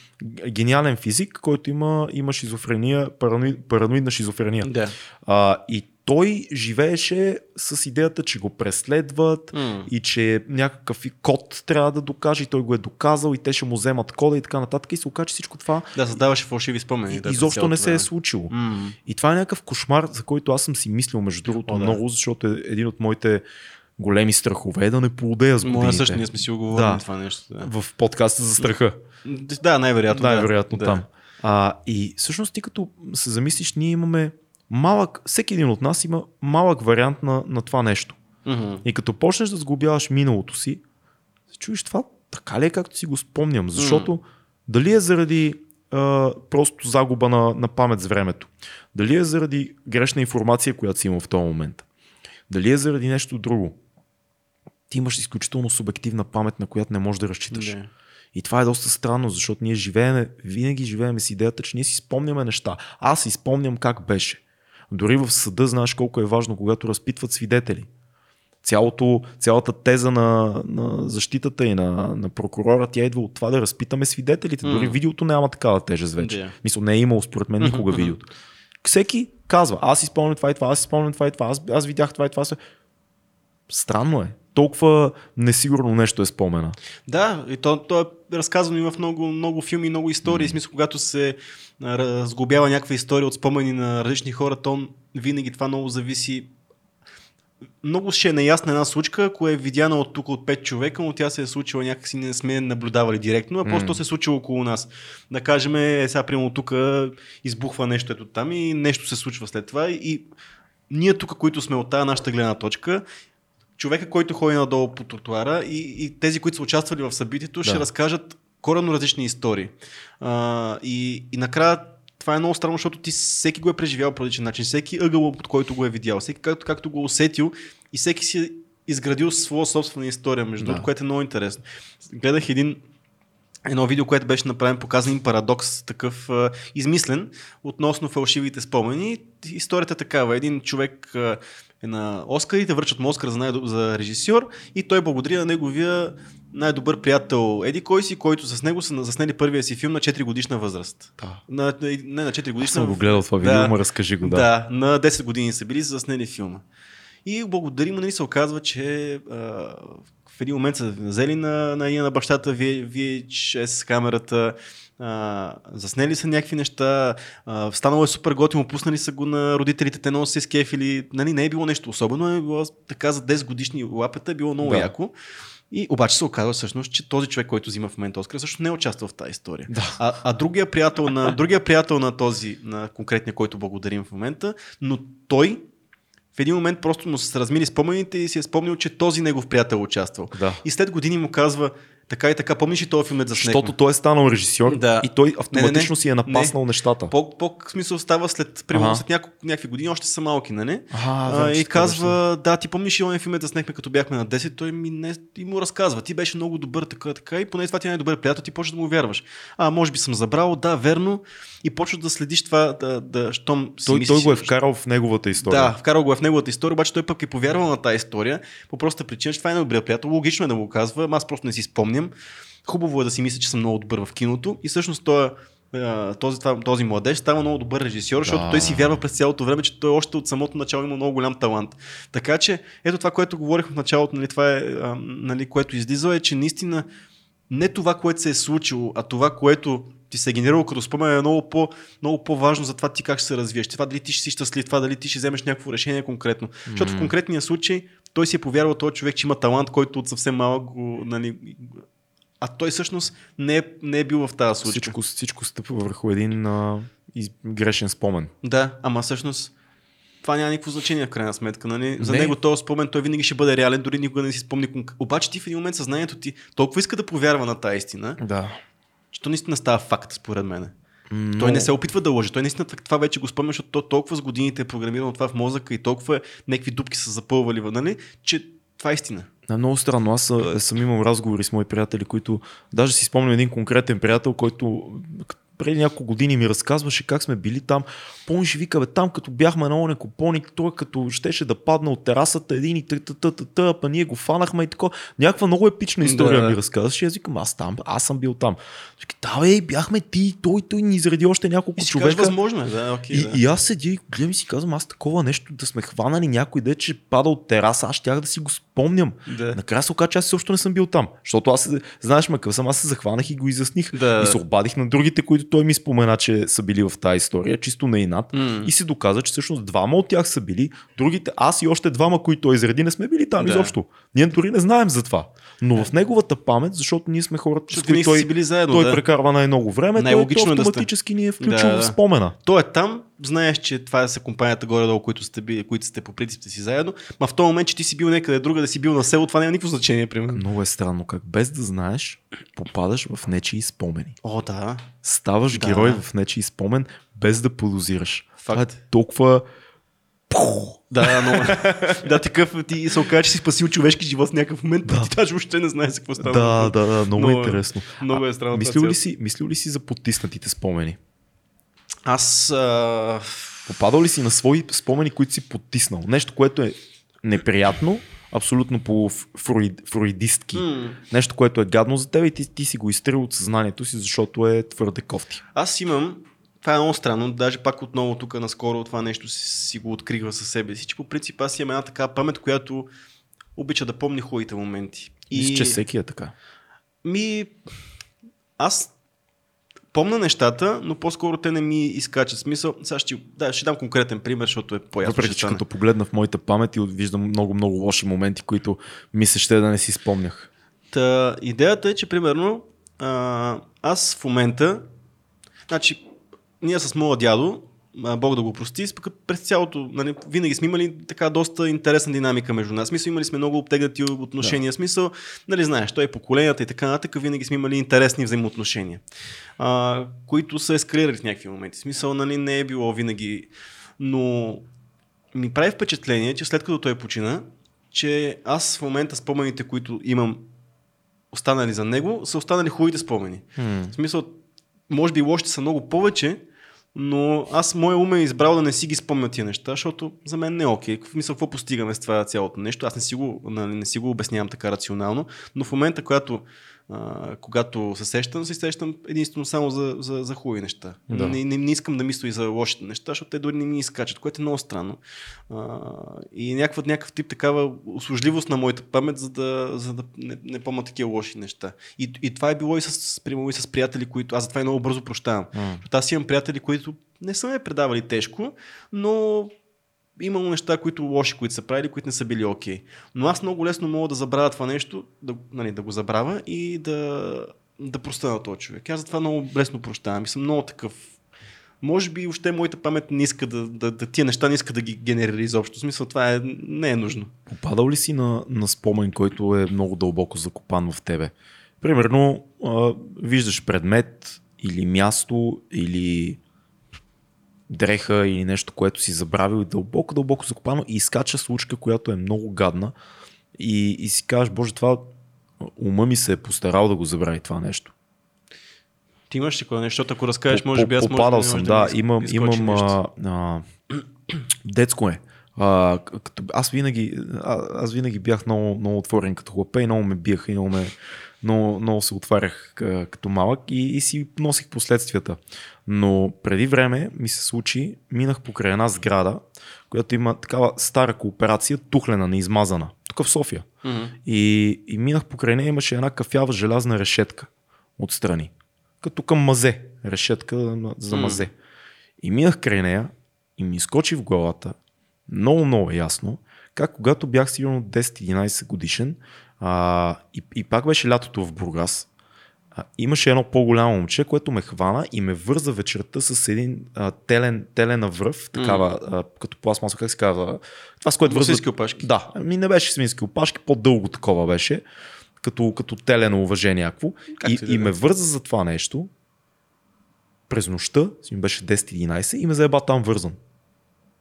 Гениален физик, който има, има шизофрения, параноид, параноидна шизофрения. Да. А, и той живееше с идеята, че го преследват mm. и че някакъв код трябва да докаже и той го е доказал и те ще му вземат кода и така нататък и се окаже всичко това. Да, създаваше фалшиви спомени. Да, изобщо не се е случило. Mm. И това е някакъв кошмар, за който аз съм си мислил между другото О, да. много, защото е един от моите големи страхове да не поудея с годините. Моя също, ние сме си оговорили да, това нещо. Да. В подкаста за страха. Да, най-вероятно. Най-вероятно да. там. А, и всъщност ти като се замислиш, ние имаме малък, всеки един от нас има малък вариант на, на това нещо. Mm-hmm. И като почнеш да сглобяваш миналото си, се чуеш това така ли е както си го спомням, защото mm. дали е заради а, просто загуба на, на памет с времето, дали е заради грешна информация, която си има в този момент, дали е заради нещо друго, ти имаш изключително субективна памет, на която не можеш да разчиташ. Yeah. И това е доста странно, защото ние живееме, винаги живееме с идеята, че ние си спомняме неща. Аз си спомням как беше. Дори в съда знаеш колко е важно, когато разпитват свидетели. Цялото, цялата теза на, на защитата и на, на прокурора, тя идва от това да разпитаме свидетелите. Mm. Дори видеото няма такава тежест вече. Yeah. Мисля, не е имало според мен никога видеото. Всеки казва, аз си спомням това и това, аз си спомням това и това, аз, аз видях това и това. Странно е. Толкова несигурно нещо е спомена. Да, и то, то е разказано и в много, много филми, много истории. Mm. В смисъл, когато се разглобява някаква история от спомени на различни хора, то винаги това много зависи много ще е неясна една случка, ако е видяна от тук от 5 човека, но тя се е случила някакси, не сме наблюдавали директно, а mm. просто се е случило около нас. Да кажем, е, сега примерно тук избухва нещо ето там и нещо се случва след това и ние тук, които сме от тази нашата гледна точка, човека, който ходи надолу по тротуара и, и тези, които са участвали в събитието, да. ще разкажат коренно различни истории. А, и, и накрая това е много странно, защото ти всеки го е преживял по различен начин, всеки ъгъл, под който го е видял, всеки както, както го е усетил и всеки си е изградил своя собствена история, между другото, да. което е много интересно. Гледах един едно видео, което беше направен, показан им парадокс, такъв а, измислен, относно фалшивите спомени. Историята е такава. Един човек а, на Оскарите, връчат му Оскар за, най- за режисьор и той благодари на неговия най-добър приятел Еди кой си, който с него са заснели първия си филм на 4 годишна възраст. Да. На, не на 4 годишна. Аз съм го гледал това видео, да, ма разкажи го. Да. да, на 10 години са били заснели филма. И благодарим, нали се оказва, че а, в един момент са взели на, на на бащата VHS камерата, а, заснели са някакви неща, а, станало е супер готино, пуснали са го на родителите, те много се скефили, нали, не е било нещо особено, е било така за 10 годишни лапета, е било много да. яко. И обаче се оказва всъщност, че този човек, който взима в момента Оскар, също не е участвал в тази история. Да. А, а другия, приятел на, другия приятел на този, на конкретния, който благодарим в момента, но той в един момент просто му се размили спомените и си е спомнил, че този негов приятел е участвал. Да. И след години му казва, така и така, помниш ли този филм е за Защото той е станал режисьор да. и той автоматично не, не, не. си е напаснал не. нещата. По, по смисъл става след, примерно, след няко, някакви години, още са малки, нали? Ага, а, и казва, да, ти помниш ли онен филм е да снехме като бяхме на 10, той ми, не, и му разказва, ти беше много добър, така, така, и поне това ти е най-добър приятел, ти почваш да му вярваш. А, може би съм забрал, да, верно, и почваш да следиш това, да, да щом си той, мислиш, той го е вкарал в неговата история. Да, вкарал го е в неговата история, обаче той пък е повярвал на тази история, по проста причина, че това е най-добрият приятел. Логично е да го казва, аз просто не си спомням. Хубаво е да си мисля, че съм много добър в киното и всъщност той този, този младеж става много добър режисьор, защото да. той си вярва през цялото време, че той още от самото начало има много голям талант. Така че, ето това, което говорих в началото, нали, това е, нали, което излиза, е, че наистина не това, което се е случило, а това, което ти се е генерирало като спомен е много, по, много по-важно за това ти как ще се развиеш. Това дали ти ще си щастлив, това дали ти ще вземеш някакво решение конкретно. Mm-hmm. Защото в конкретния случай той си е повярвал този човек, че има талант, който от съвсем малък го, нали, а той всъщност не е, не е бил в тази случка. Всичко, всичко стъпва върху един а, из, грешен спомен. Да, ама всъщност това няма никакво значение в крайна сметка. Нали? За не. него този спомен той винаги ще бъде реален, дори никога не си спомни. Обаче ти в един момент съзнанието ти толкова иска да повярва на тази истина, да. че то наистина става факт, според мен. Но... Той не се опитва да лъже. Той наистина това вече го спомня, защото толкова с годините е програмирано това в мозъка и толкова някакви дупки са запълвали, нали? че това е истина. Е много странно. Аз съм имал разговори с мои приятели, които даже си спомням един конкретен приятел, който преди няколко години ми разказваше как сме били там. Помниш, вика, бе, там като бяхме на оне купоник, той като щеше да падне от терасата един и та, па ние го фанахме и така. Някаква много епична история да. ми разказваше. Аз викам, аз там, аз съм бил там. Вика, да, бе, бяхме ти, той, той ни изреди още няколко и човека. възможно е, да, окей, и, да. и, аз седя и гледам и си казвам, аз такова нещо да сме хванали някой де, че пада от тераса, аз щях да си го спомням. Да. Накрая се оказа, че аз също не съм бил там. Защото аз, знаеш ме, съм, аз се захванах и го изясних. Да. И се обадих на другите, които той ми спомена, че са били в тази история, чисто на инат. Mm. И се доказа, че всъщност двама от тях са били, другите, аз и още двама, които той изреди, не сме били там да. изобщо. Ние дори не знаем за това. Но да. в неговата памет, защото ние сме хората, с които той, били заедно, той да. прекарва най-много време, той автоматически да ни е включил да, в спомена. Той е там, знаеш, че това са компанията горе-долу, които сте, били, които сте по принцип си заедно, ма в този момент, че ти си бил някъде друга, да си бил на село, това няма никакво значение, примерно. Много е странно, как без да знаеш, попадаш в нечии спомени. О, да. Ставаш да. герой в нечии спомен, без да подозираш. Факт. Това е толкова да, но. да, такъв ти се окаже, че си спасил човешки живот в някакъв момент, да. ти даже въобще не знаеш какво става. Да, да, да, много, много е интересно. Много е странно. Мислил ли, си, мислил ли си за потиснатите спомени? Аз. А... Попадал ли си на свои спомени, които си потиснал? Нещо, което е неприятно, абсолютно по фруид, фруидистки. Mm. Нещо, което е гадно за теб и ти, ти си го изтрил от съзнанието си, защото е твърде кофти. Аз имам това е много странно. Даже пак отново тук наскоро това нещо си, си го открива със себе си, че по принцип аз имам една така памет, която обича да помни хубавите моменти. И... Мисля, че всеки е така. Ми, аз помна нещата, но по-скоро те не ми изкачат. Смисъл, сега ще, да, ще дам конкретен пример, защото е по-ясно. Въпреки, че като погледна в моята памет и виждам много, много лоши моменти, които мисля, ще да не си спомнях. Та, идеята е, че примерно а, аз в момента, значи, ние с моя дядо Бог да го прости, през цялото, нали, винаги сме имали така доста интересна динамика между нас. Смисъл, имали сме много обтегнати отношения. Да. Смисъл, нали, знаеш, той е поколенията и така нататък, винаги сме имали интересни взаимоотношения, а, които са ескалирали в някакви моменти. Смисъл, нали, не е било винаги. Но ми прави впечатление, че след като той почина, че аз в момента спомените, които имам останали за него, са останали хубавите спомени. Hmm. В смисъл, може би лошите са много повече, но аз моя ум е избрал да не си ги спомня тия неща, защото за мен не е окей. В мисъл, какво постигаме с това цялото нещо? Аз не си го, нали, не си го обяснявам така рационално, но в момента, когато а, когато се сещам, се сещам единствено само за, за, за хубави неща. Да. Не, не, не, искам да мисля и за лошите неща, защото те дори не ми изкачат, което е много странно. А, и някакъв, някакъв тип такава услужливост на моята памет, за да, за да не, не помня такива лоши неща. И, и това е било и с, примерно, и с приятели, които аз затова и много бързо прощавам. Mm. Защото аз имам приятели, които не са ме предавали тежко, но имало неща, които лоши, които са правили, които не са били окей. Okay. Но аз много лесно мога да забравя това нещо, да, нали, да го забравя и да, да простя на този човек. Аз затова много лесно прощавам и съм много такъв. Може би още моята памет не иска да, да, да тия неща не иска да ги генерира изобщо. В смисъл това е, не е нужно. Попадал ли си на, на спомен, който е много дълбоко закопан в тебе? Примерно, а, виждаш предмет или място или дреха или нещо, което си забравил и дълбоко, дълбоко закопано и изкача случка, която е много гадна и, и си кажеш, боже, това ума ми се е постарал да го забрави това нещо. Ти имаш ли кое нещо, ако разкажеш, може би аз Попадал съм, да, да имам, имам а, а, детско е. А, като, аз, винаги, а, аз винаги бях много, много отворен като хлапе и много ме биеха и много, ме, много, много се отварях като малък и, и си носих последствията. Но преди време ми се случи, минах покрай една сграда, която има такава стара кооперация, тухлена, неизмазана. Тук в София. Mm-hmm. И, и минах покрай нея, имаше една кафява желязна решетка отстрани. Като към мазе. Решетка за мазе. Mm-hmm. И минах край нея и ми изкочи в главата много, много ясно, как когато бях сигурно 10-11 годишен а, и, и пак беше лятото в Бургас, а, имаше едно по-голямо момче, което ме хвана и ме върза вечерта с един а, телен, телена връв, такава, mm. а, като пластмаса, как се казва, това с което върза... Свински опашки. Да, ми не беше свински опашки, по-дълго такова беше, като, като телено уважение някакво. И, и ме върза за това нещо, през нощта, си ми беше 10-11 и ме заеба там вързан.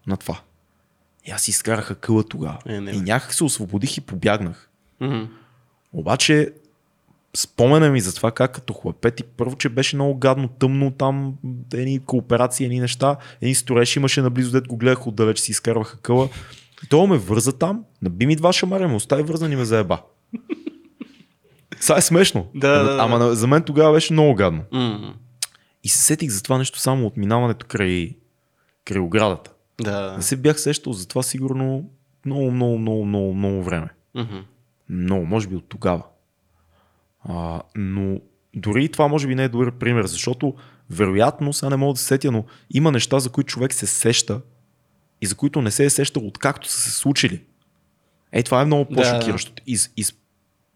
На това. И аз изкараха къла тогава. Е, не, и някак се освободих и побягнах. Mm-hmm. Обаче спомена ми за това как като хлапет и първо, че беше много гадно, тъмно там, едни кооперации, едни неща, един стореш имаше наблизо, дет го гледах отдалеч, си изкарваха къла. И той ме върза там, наби ми два шамаря, ме остави вързан и ме заеба. Сега е смешно. Да, да, да. Ама за мен тогава беше много гадно. Mm. И се сетих за това нещо само от минаването край, край оградата. Да. Не се бях сещал за това сигурно много, много, много, много, много време. Mm-hmm. Много, може би от тогава. А, но дори и това може би не е добър пример, защото вероятно, сега не мога да се сетя, но има неща, за които човек се сеща и за които не се е сещал откакто са се случили. Ей, това е много по-шокиращо. Да. Из, из,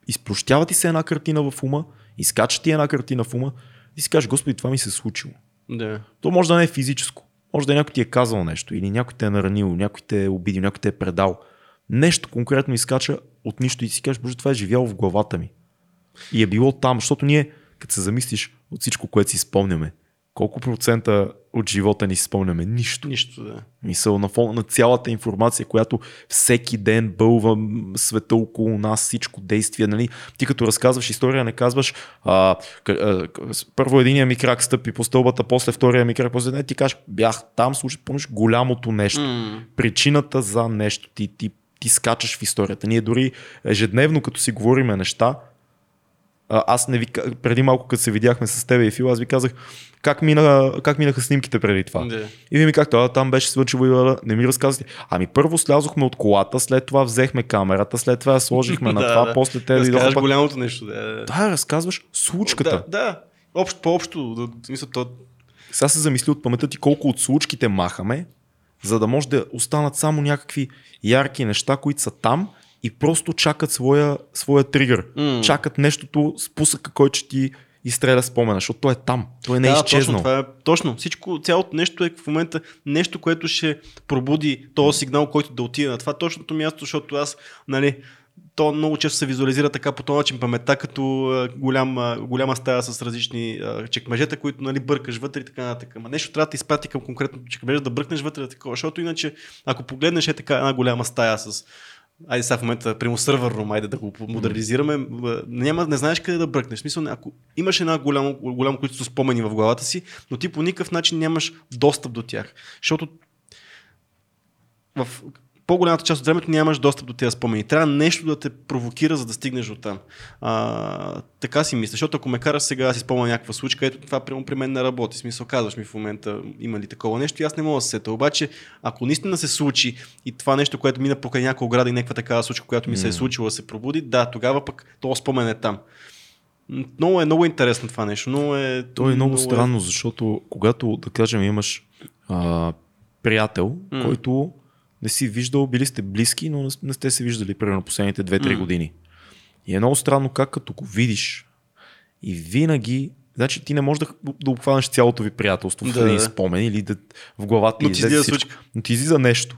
изпрощява ти се една картина в ума, изкача ти една картина в ума и си кажеш, Господи, това ми се е случило. Да. То може да не е физическо. Може да някой ти е казал нещо, или някой те е наранил, някой те е обидил, някой те е предал. Нещо конкретно изкача от нищо и си кажеш, боже, това е живяло в главата ми. И е било там, защото ние, като се замислиш от всичко, което си спомняме, колко процента от живота ни си спомняме? Нищо. Нищо, да. Мисъл на фона на цялата информация, която всеки ден бълва света около нас, всичко действие. Нали? Ти като разказваш история, не казваш а, а, първо единия ми крак стъпи по стълбата, после втория ми крак, после не, ти кажеш, бях там, слушай, помниш голямото нещо. Mm. Причината за нещо. Ти, ти, ти скачаш в историята. Ние дори ежедневно, като си говориме неща, аз не ви, преди малко, като се видяхме с теб и Фил, аз ви казах как, мина, как минаха снимките преди това. Да. И ви ми как това там беше свършило и не ми разказвате. Ами първо слязохме от колата, след това взехме камерата, след това я сложихме на Да, това, да. после те Разказваш дойдоха пак. голямото нещо. Да, да. Да, разказваш случката. Да, да. Общо, по-общо. Да, смисъл, то, Сега се замисли от паметта ти колко от случките махаме, за да може да останат само някакви ярки неща, които са там и просто чакат своя, своя тригър. М. Чакат нещото, спусъка, който ще ти изстреля спомена, защото той е там. Той не е да, изчезнал. точно, това е, точно. Всичко, цялото нещо е в момента нещо, което ще пробуди този сигнал, който да отиде на това точното място, защото аз, нали, то много често се визуализира така по този начин паметта, като голям, голяма стая с различни чекмежета, които нали, бъркаш вътре и така нататък. Ама нещо трябва да изпрати към конкретното чекмеже, да бръкнеш вътре, такова, защото иначе, ако погледнеш е така една голяма стая с Айде сега в момента, прямо сървърно, айде да го модернизираме, няма, не знаеш къде да бръкнеш. Смисъл, ако имаш една голямо, голямо количество спомени в главата си, но ти по никакъв начин нямаш достъп до тях. Защото в по-голямата част от времето нямаш достъп до тези спомени. Трябва нещо да те провокира, за да стигнеш до там. А, така си мисля, защото ако ме караш сега да си спомня някаква случка, ето това прямо при мен не работи. Смисъл, казваш ми в момента има ли такова нещо и аз не мога да се сета. Обаче, ако наистина се случи и това нещо, което мина покрай някаква ограда и някаква такава случка, която ми се е случила, се пробуди, да, тогава пък този спомен е там. Много е, много интересно това нещо. Много е, То е много странно, защото когато, да кажем, имаш а, приятел, М. който не си виждал, били сте близки, но не, сте се виждали примерно последните 2-3 М. години. И е много странно как като го видиш и винаги, значи ти не можеш да, да обхванеш цялото ви приятелство в Да, един да. спомен или да, в главата Но ти излиза всичко. Но ти излиза нещо.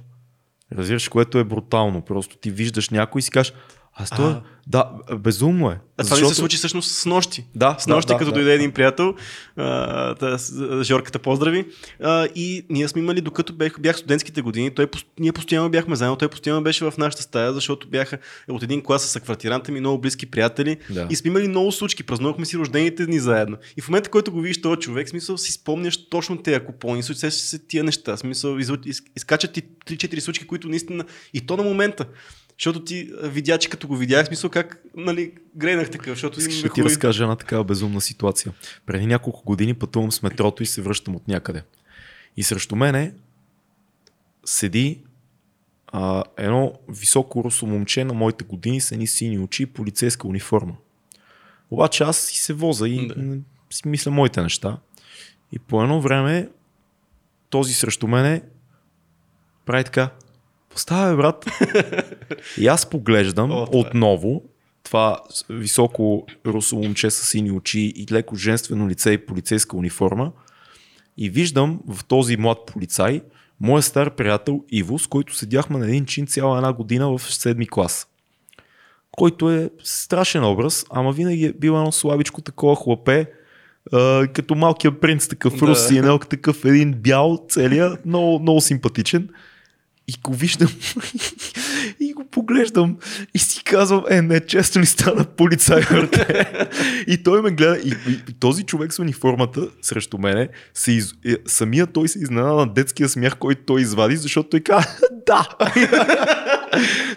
Разбираш, което е брутално. Просто ти виждаш някой и си кажеш, аз това, А. да, безумно е. А това ми се случи всъщност с нощи. Да, С нощи, да, като да, дойде да. един приятел, а, та, Жорката поздрави, а, и ние сме имали, докато бях, бях студентските години, той, ние постоянно бяхме заедно, той постоянно беше в нашата стая, защото бяха от един клас с квартиранта ми, много близки приятели Да. и сме имали много случки, празнувахме си рождените дни заедно. И в момента, който го видиш този човек, смисъл си спомняш точно тези купони, сещаш се тия неща, смисъл изкачат ти 3-4 случки, които наистина и то на момента. Защото ти видя, че като го видях, смисъл как, нали, грейнах такъв, защото Искаш да ти разкажа една такава безумна ситуация. Преди няколко години пътувам с метрото и се връщам от някъде. И срещу мене седи а, едно високо русло момче на моите години с едни сини очи и полицейска униформа. Обаче аз си се воза и Да. си мисля моите неща. И по едно време този срещу мене прави така. Поставя, брат. и аз поглеждам О, това е. отново това високо русо момче с сини очи и леко женствено лице и полицейска униформа. И виждам в този млад полицай моя стар приятел Иво, с който седяхме на един чин цяла една година в седми клас. Който е страшен образ, ама винаги е бил едно слабичко такова хлапе, като малкият принц, такъв да. русинел, такъв един бял, целия, много, много симпатичен. И го виждам и го поглеждам и си казвам, е, не, често ни стана полицай. и той ме гледа и, и, и този човек с униформата срещу мене, се из, е, самия той се изненада на детския смях, който той извади, защото той каза, да.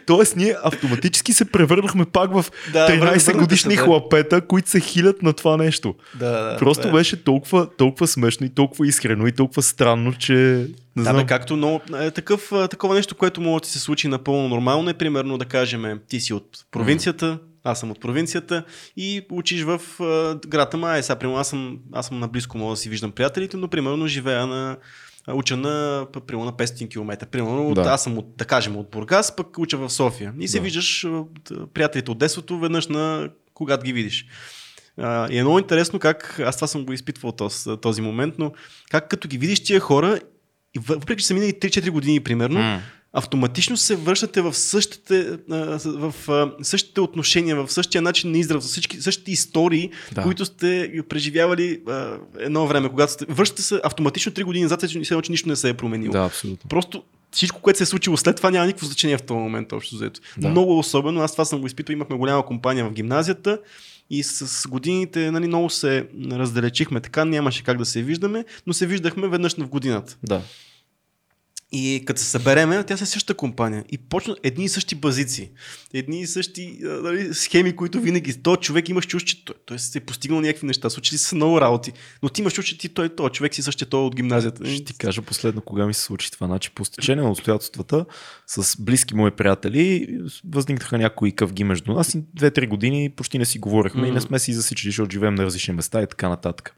Тоест ние автоматически се превърнахме пак в Да, 13 върнахте годишни хлапета, които се хилят на това нещо. Да, Просто е. беше толкова, толкова смешно и толкова искрено и толкова странно, че не Да, знам. бе, както много, е, такъв, а, такова нещо, което може да се случи напълно нормално е, примерно да кажем, ти си от провинцията, аз съм от провинцията и учиш в а, град Ама. Е, сега, примерно, аз съм, аз съм наблизко, мога да си виждам приятелите, но примерно живея на уча на, примерно, на 500 км. Примерно, Да. аз съм от, да кажем, от Бургас, пък уча в София. И се Да. виждаш приятелите от детството веднъж на когато ги видиш. А, и е много интересно как, аз това съм го изпитвал този, този момент, но как като ги видиш тия хора, и въ- въпреки че са минали 3-4 години примерно, М. автоматично се връщате в същите, в същите отношения, в същия начин на израз, в всички, същите истории, Да. които сте преживявали едно време, когато сте, връщате се автоматично 3 години назад, и едно, че нищо не се е променило. Да, абсолютно. Просто всичко, което се е случило след това, няма никакво значение в този момент, общо взето. Да. Да. Много особено, аз това съм го изпитал, имахме голяма компания в гимназията и с годините нали, много се раздалечихме, така нямаше как да се виждаме, но се виждахме веднъж в годината. Да. И като се събереме, тя се е същата компания. И почна едни и същи базици. Едни и същи нали, схеми, които винаги. То човек имаш чувство, че той, той се е постигнал някакви неща. Случили са много работи. Но ти имаш чувство, че ти той, той човек си същия той от гимназията. Ще ти кажа последно кога ми се случи това. Значи по стечение на обстоятелствата с близки мои приятели възникнаха някои къвги между нас и две-три години почти не си говорихме mm. и не сме си засичали, защото живеем на различни места и така нататък.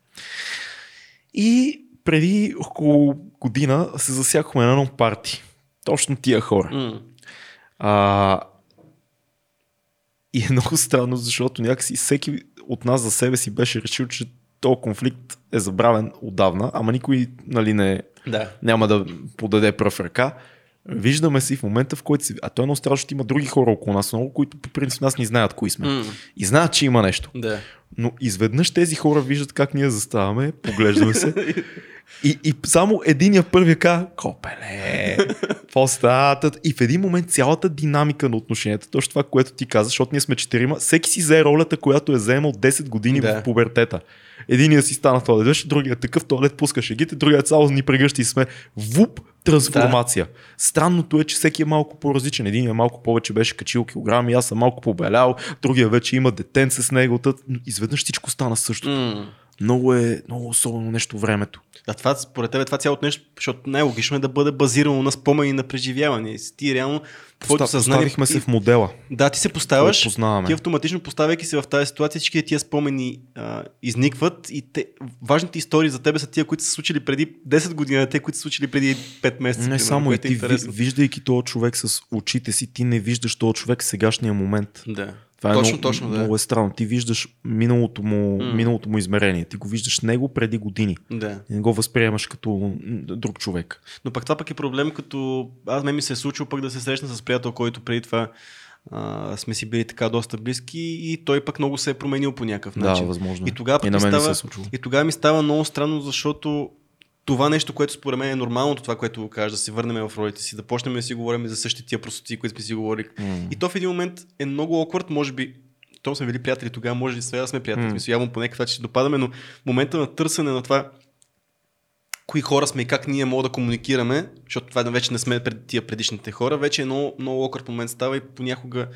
И преди около година се засякохме на едно парти. Точно тия хора. Mm. А, и е много странно, защото някакси всеки от нас за себе си беше решил, че този конфликт е забравен отдавна, ама никой нали, не, да. няма да подаде пръв ръка. Виждаме си в момента, в който си. А той е много страшно, защото има други хора около нас, много, които по принцип нас не знаят кои сме. Mm. И знаят, че има нещо. Да. Но изведнъж тези хора виждат как ние заставаме, поглеждаме се. и, и само единия първи ка, копеле, какво става? И в един момент цялата динамика на отношенията, точно това, което ти каза, защото ние сме четирима, всеки си взе ролята, която е заемал 10 години да. в пубертета. Единият си стана туалет, другия такъв туалет пуска шегите, другият само ни прегръща и сме вуп трансформация. Да. Странното е, че всеки е малко по-различен. Един е малко повече беше качил килограми, аз съм малко побелял, другия вече има детенце с него. Тът, изведнъж всичко стана същото. Mm. Много е много особено нещо времето. Да, това, според тебе това цялото нещо, защото най-логично е да бъде базирано на спомени на преживяване. Ти реално твоето съзнание... Поставихме се в модела. Да, ти се поставяш, ти автоматично поставяйки се в тази ситуация, всички тия спомени а, изникват и те, важните истории за тебе са тия, които са случили преди 10 години, те, които са случили преди 5 месеца. Не примерно, само и ти, е виждайки този човек с очите си, ти не виждаш този човек в сегашния момент. Да. Това е точно, много, точно, да. много е странно. Ти виждаш миналото му, mm. миналото му измерение. Ти го виждаш него преди години. Да. И не го възприемаш като друг човек. Но пък това пък е проблем, като аз ме ми се е случило пък да се срещна с приятел, който преди това а, сме си били така доста близки и той пък много се е променил по някакъв начин. Да, възможно. И тогава, и, ми става, и тогава ми става много странно, защото това нещо, което според мен е нормалното, това, което го кажа, да се върнем в ролите си, да почнем да си говорим за същите тия простоти, които сме си говорили. Mm. И то в един момент е много оквард, може би, то сме били приятели тогава, може и сега да сме приятели. Mm. Явно по някакъв начин ще допадаме, но момента на търсене на това, кои хора сме и как ние можем да комуникираме, защото това вече не сме пред тия предишните хора, вече е много, много окърт момент става и понякога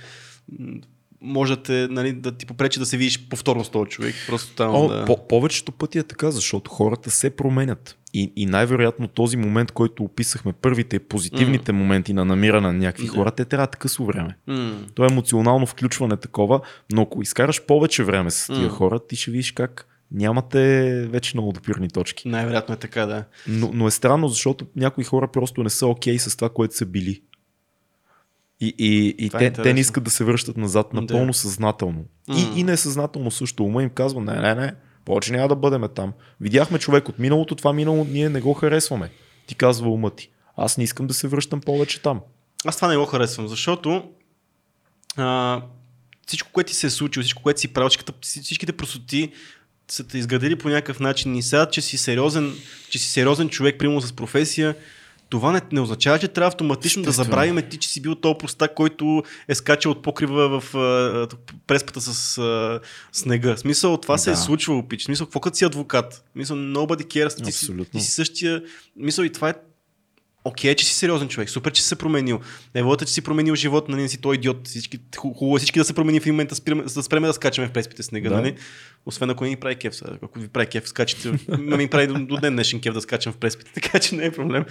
можете нали, да ти попречи да се видиш повторно с този човек. Просто там О, да... по- повечето пъти е така, защото хората се променят. И, и най-вероятно този момент, който описахме, първите позитивните mm. моменти на намиране на някакви yeah. хора, те трябва да късо време. Mm. То е емоционално включване такова, но ако изкараш повече време с тия mm. хора, ти ще видиш как нямате вече много допирни точки. Най-вероятно е така, да. Но, но е странно, защото някои хора просто не са окей okay с това, което са били. И, и, и е те, е те не искат да се връщат назад напълно да. съзнателно. Mm. И, и несъзнателно също. Ума им казва, не, не, не, повече няма да бъдем там. Видяхме човек от миналото, това минало ние не го харесваме. Ти казва ума ти. Аз не искам да се връщам повече там. Аз това не го харесвам, защото а, всичко, което ти се е случило, всичко, което си правил, всичките простоти са те изградили по някакъв начин и сега, че си сериозен, че си сериозен човек, примерно с професия, това не, не означава, че трябва автоматично да забравим ти, че си бил този простак, който е скачал от покрива в а, преспата с а, снега. В смисъл, това да. се е случвало, пич. В смисъл, какво като си адвокат? В смисъл, nobody cares. Ти си, ти си същия. Мисъл, и това е окей, okay, че си сериозен човек, супер, че си се променил. Еволата, че си променил живот, нали, си той идиот. Всички, хубаво е всички да се промени в момента, да спреме да скачаме в преспите снега, да. нали? Освен ако не ни прави кеф. Ако ви прави кеф, скачате. Ме ми прави до, до ден днешен кеф да скачам в преспите, така че не е проблем.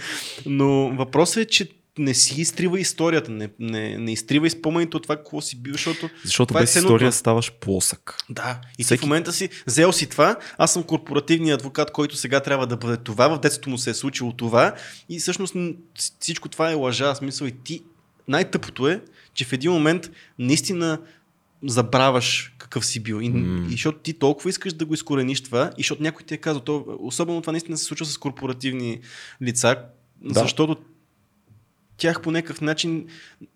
Но въпросът е, че не си изтрива историята, не, не, не изтрива спомените от това, какво си бил, защото. Защото без е история ставаш плосък. Да, и Всеки... в момента си взел си това, аз съм корпоративният адвокат, който сега трябва да бъде това, в детството му се е случило това и всъщност всичко това е лъжа, смисъл и ти. Най-тъпото е, че в един момент наистина забравяш какъв си бил. И, mm. и защото ти толкова искаш да го изкорениш това, и защото някой ти е казал, то, особено това наистина се случва с корпоративни лица, да. защото тях по някакъв начин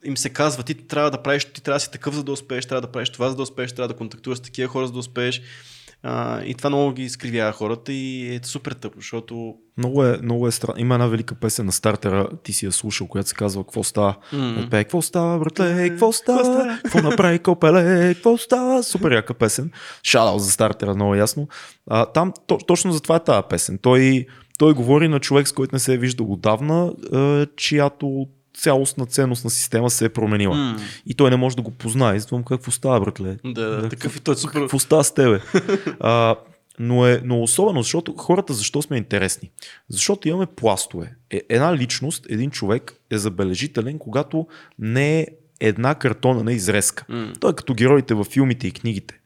им се казва, ти трябва да правиш, ти трябва да си такъв, за да успееш, трябва да правиш това, за да успееш, трябва да контактуваш с такива хора, за да успееш. А, и това много ги изкривява хората и е супер тъпо, защото... Много е, много е странно. Има една велика песен на стартера, ти си я слушал, която се казва Какво става? Mm. Пее, какво става, братле, какво става? Какво направи копеле, какво става? Супер яка песен. Шадал за стартера, много ясно. А, там то, точно за това е тази песен. Той, той говори на човек, с който не се е виждал отдавна, чиято цялостна ценностна система се е променила. Mm. И той не може да го познае. Затова какво става, братле? Да, да такъв и той е супер. Какво става с тебе? а, но е но особено, защото хората защо сме интересни? Защото имаме пластове. Е, една личност, един човек е забележителен, когато не е една картона на изрезка. Mm. Той е като героите във филмите и книгите.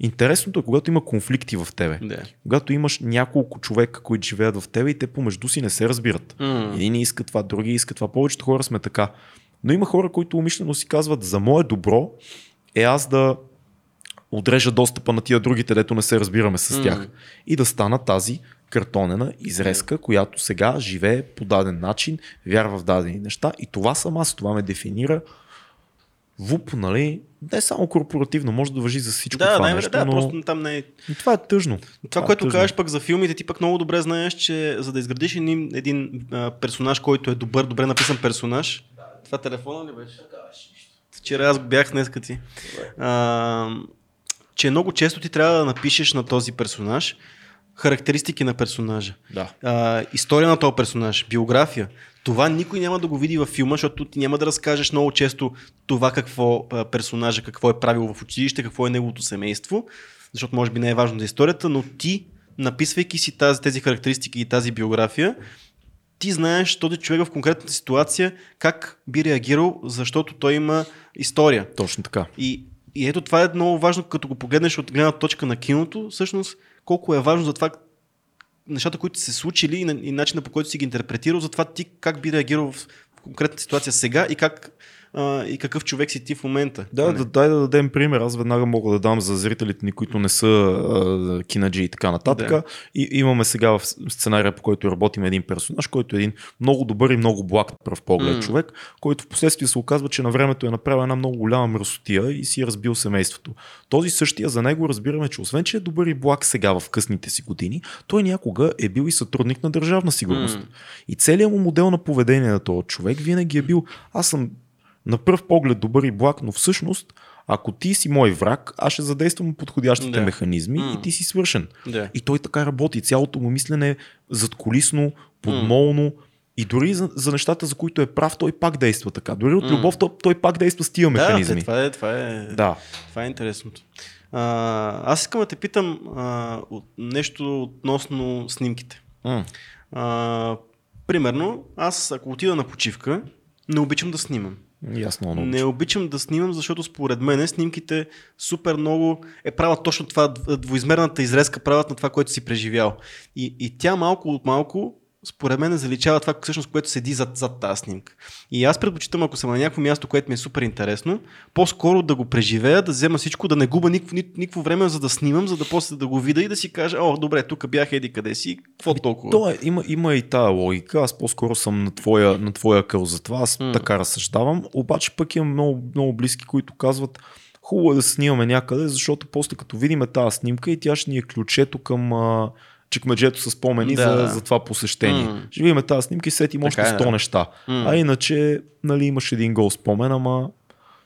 Интересното е, когато има конфликти в тебе. Yeah. Когато имаш няколко човека, които живеят в тебе и те помежду си не се разбират. Mm. Един иска това, други иска това. Повечето хора сме така. Но има хора, които умишлено си казват, за мое добро е аз да отрежа достъпа на тия другите, дето не се разбираме с тях. Mm. И да стана тази картонена изрезка, която сега живее по даден начин, вярва в дадени неща. И това съм аз, това ме дефинира ВУП, нали, не само корпоративно, може да въжи за всичко да, това не, нещо, да, но... просто там не е... Това е тъжно. Това, това което е кажеш пък за филмите, ти пък много добре знаеш, че за да изградиш един, един а, персонаж, който е добър, добре написан персонаж, да. това телефона ли беше? Вчера аз бях днес ти. А, че много често ти трябва да напишеш на този персонаж характеристики на персонажа. Да. А, история на този персонаж, биография. Това никой няма да го види във филма, защото ти няма да разкажеш много често това какво а, персонажа, какво е правил в училище, какво е неговото семейство, защото може би не е важно за историята, но ти, написвайки си тази, тези характеристики и тази биография, ти знаеш този човек в конкретната ситуация как би реагирал, защото той има история. Точно така. И, и ето това е много важно, като го погледнеш от гледна точка на киното, всъщност колко е важно за това нещата, които се случили и, и начина по който си ги интерпретирал, за това ти как би реагирал в конкретната ситуация сега и как а, и какъв човек си ти в момента. Да, да, дай да дадем пример. Аз веднага мога да дам за зрителите ни, които не са а, кинаджи и така нататък. Да. И, имаме сега в сценария, по който работим един персонаж, който е един много добър и много благ пръв поглед mm. човек, който в последствие се оказва, че на времето е направил една много голяма мръсотия и си е разбил семейството. Този същия за него разбираме, че освен, че е добър и благ сега в късните си години, той някога е бил и сътрудник на държавна сигурност. Mm. И целият му модел на поведение на този човек винаги е бил аз съм на пръв поглед добър и благ, но всъщност, ако ти си мой враг, аз ще задействам подходящите да. механизми mm. и ти си свършен. Да. И той така работи. Цялото му мислене е задколисно, подмолно. Mm. И дори за, за нещата, за които е прав, той пак действа така. Дори от любов той, той пак действа с тия механизми. Да, това е, това е, да. това е интересното. А, аз искам да те питам а, нещо относно снимките. Mm. А, примерно, аз ако отида на почивка, не обичам да снимам. Ясно, много. Не обичам да снимам, защото според мен снимките супер много е правят точно това, двоизмерната изрезка правят на това, което си преживял. И, и тя малко от малко според мен заличава това, всъщност, което седи зад, зад тази снимка. И аз предпочитам, ако съм на някакво място, което ми е супер интересно, по-скоро да го преживея, да взема всичко, да не губа никакво, никакво време, за да снимам, за да после да го видя и да си кажа, о, добре, тук бях еди къде си, какво толкова. То е, има, има и тая логика, аз по-скоро съм на твоя, на твоя къл за това, аз mm. така разсъждавам, обаче пък имам много, много близки, които казват, хубаво е да снимаме някъде, защото после като видиме тази снимка и тя ще ни е ключето към чекмеджето с спомени да. за, за това посещение. Mm. Ще видим тази снимка и сетим още 100 е, да. неща. Mm. А иначе, нали, имаш един гол спомен, ама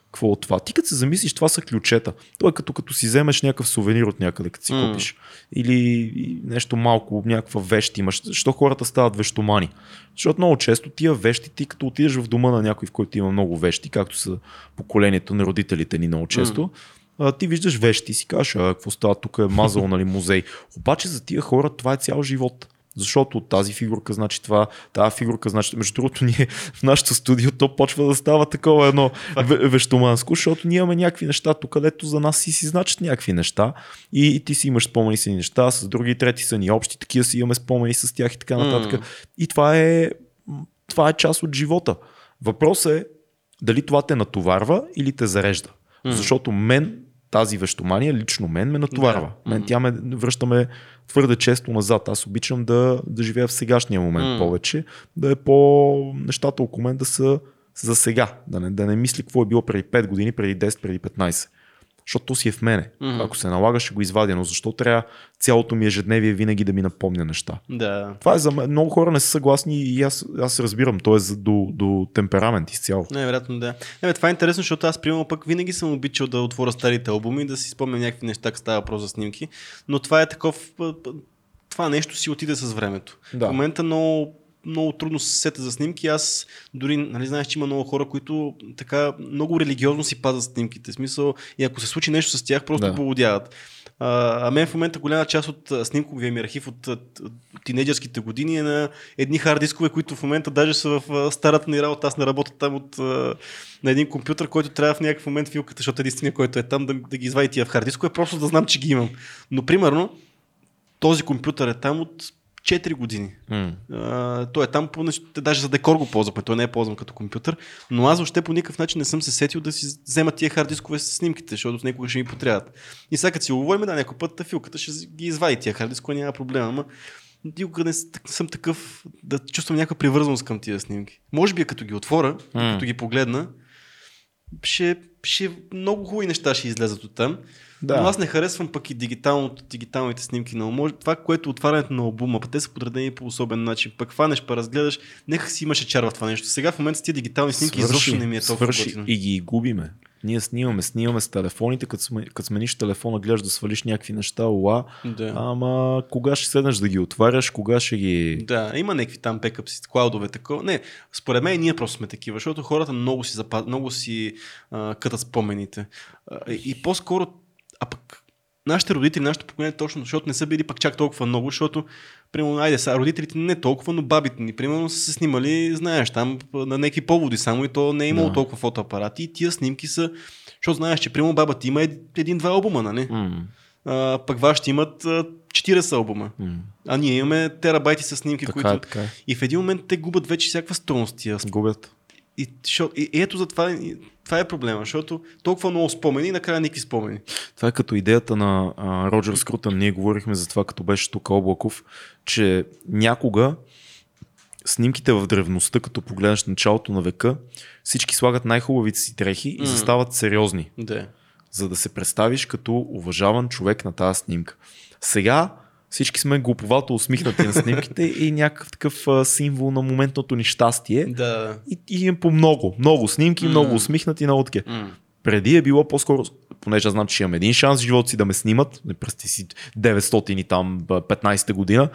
какво от това? Ти като се замислиш, това са ключета. То е като като си вземеш някакъв сувенир от някъде, като си mm. купиш. Или нещо малко, някаква вещ имаш. Защо хората стават вещомани? Защото много често тия вещи, ти като отидеш в дома на някой, в който има много вещи, както са поколението на родителите ни много често, mm а, ти виждаш вещи и си кажеш, а, какво става, тук е мазал, нали, музей. Обаче за тия хора това е цял живот. Защото тази фигурка значи това, тази фигурка значи. Между другото, ние в нашото студио то почва да става такова едно вещоманско, защото ние имаме някакви неща тук, където за нас си си значат някакви неща и, и ти си имаш спомени си неща, с други трети са ни общи, такива си имаме спомени с тях и така нататък. Mm. И това е, това е част от живота. Въпросът е дали това те натоварва или те зарежда. Mm. Защото мен тази вещомания, лично мен, ме натоварва. Да. Мен тя ме връщаме твърде често назад. Аз обичам да, да живея в сегашния момент mm. повече, да е по нещата около мен да са за сега, да не, да не мисли какво е било преди 5 години, преди 10, преди 15. Защото то си е в мене. Mm-hmm. Ако се налага, ще го извадя, но защо трябва цялото ми ежедневие винаги да ми напомня неща? Да. Това е за мен. Много хора не са съгласни и аз, аз разбирам. То е за, до, до темперамент изцяло. Не, вероятно да. Не, бе, това е интересно, защото аз, примерно, пък винаги съм обичал да отворя старите албуми и да си спомня някакви неща, как става въпрос за снимки. Но това е таков. Това нещо си отиде с времето. Да. В момента много много трудно се сета за снимки. Аз дори, нали знаеш, че има много хора, които така много религиозно си пазят снимките. В смисъл, и ако се случи нещо с тях, просто Да. поводяват. А, а мен в момента голяма част от снимковия ми архив от, от, от тинейджърските години е на едни хард дискове, които в момента даже са в старата ни работа. Аз не работя там от, на един компютър, който трябва в някакъв момент филката, защото единствения, който е там, да, да ги извади тия в хард дискове, просто да знам, че ги имам. Но примерно, този компютър е там от 4 години. М. А, той е там, по, даже за декор го ползваме, той не е ползван като компютър, но аз въобще по никакъв начин не съм се сетил да си взема тия хард дискове с снимките, защото с някога ще ми потребват. И сега като си говорим, да, някой път филката ще ги извади тия хард дискове, няма проблема, ама никога не съм такъв да чувствам някаква привързаност към тия снимки. Може би е като ги отворя, М. като ги погледна, ще, ще много хубави неща ще излезат от там. Да. Но аз не харесвам пък и дигиталното, дигиталните снимки на може, Това, което е отварянето на албума, пък те са подредени по особен начин. Пък хванеш, па разгледаш, нека си имаше чар в това нещо. Сега в момента с тия дигитални снимки изобщо не ми е толкова свърши готино. и ги губиме. Ние снимаме, снимаме с телефоните, като, сме, като смениш телефона, гледаш да свалиш някакви неща, уа, Да. ама кога ще седнеш да ги отваряш, кога ще ги... Да, има някакви там бекъпси, клаудове, такова. Не, според мен ние просто сме такива, защото хората много си, запад... много си а, кътат спомените. А, и, по-скоро, нашите родители, нашето поколение точно, защото не са били пък чак толкова много, защото, примерно, айде са, родителите не толкова, но бабите ни, примерно, са се снимали, знаеш, там на някакви поводи само и то не е имало Да. толкова фотоапарати и тия снимки са, защото знаеш, че, примерно, баба ти има ед- един-два албума, нали? М, А, пък вашите имат а, 40 албума. м. А ние имаме терабайти с снимки, Така които... е, така е. И в един момент те губят вече всякаква стойност. Губят. И, шо, и, и ето за това, и, това е проблема, защото толкова много спомени и накрая никакви спомени. Това е като идеята на а, Роджер Скрутън. Ние говорихме за това, като беше тук Облаков, че някога снимките в древността, като погледнеш началото на века, всички слагат най-хубавите си дрехи и застават сериозни, Да. за да се представиш като уважаван човек на тази снимка. Сега всички сме глуповато усмихнати на снимките и някакъв такъв а, символ на моментното ни щастие. Да. И, и е по много, много снимки, М. много усмихнати, много такива. М. Преди е било по-скоро, понеже знам, че имам един шанс в живота си да ме снимат, не пръсти си 900 и там б, 15-та година,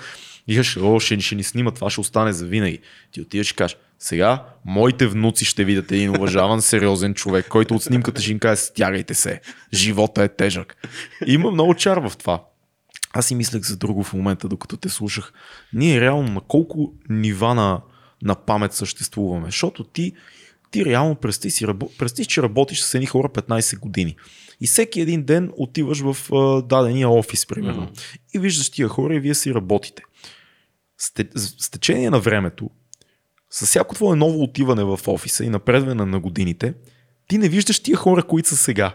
и кажеш, о, ще, ще ни снимат, това ще остане за винаги. Ти отиваш и кажеш, сега моите внуци ще видят един уважаван, сериозен човек, който от снимката ще им каже, стягайте се, живота е тежък. И има много чар в това. Аз си мислех за друго в момента, докато те слушах. Ние реално на колко нива на, на памет съществуваме? Защото ти, ти реално представи, си, представи, че работиш с едни хора 15 години. И всеки един ден отиваш в а, дадения офис, примерно. Мгм. И виждаш тия хора и вие си работите. С, те, с течение на времето, с всяко твое ново отиване в офиса и напредване на годините, ти не виждаш тия хора, които са сега.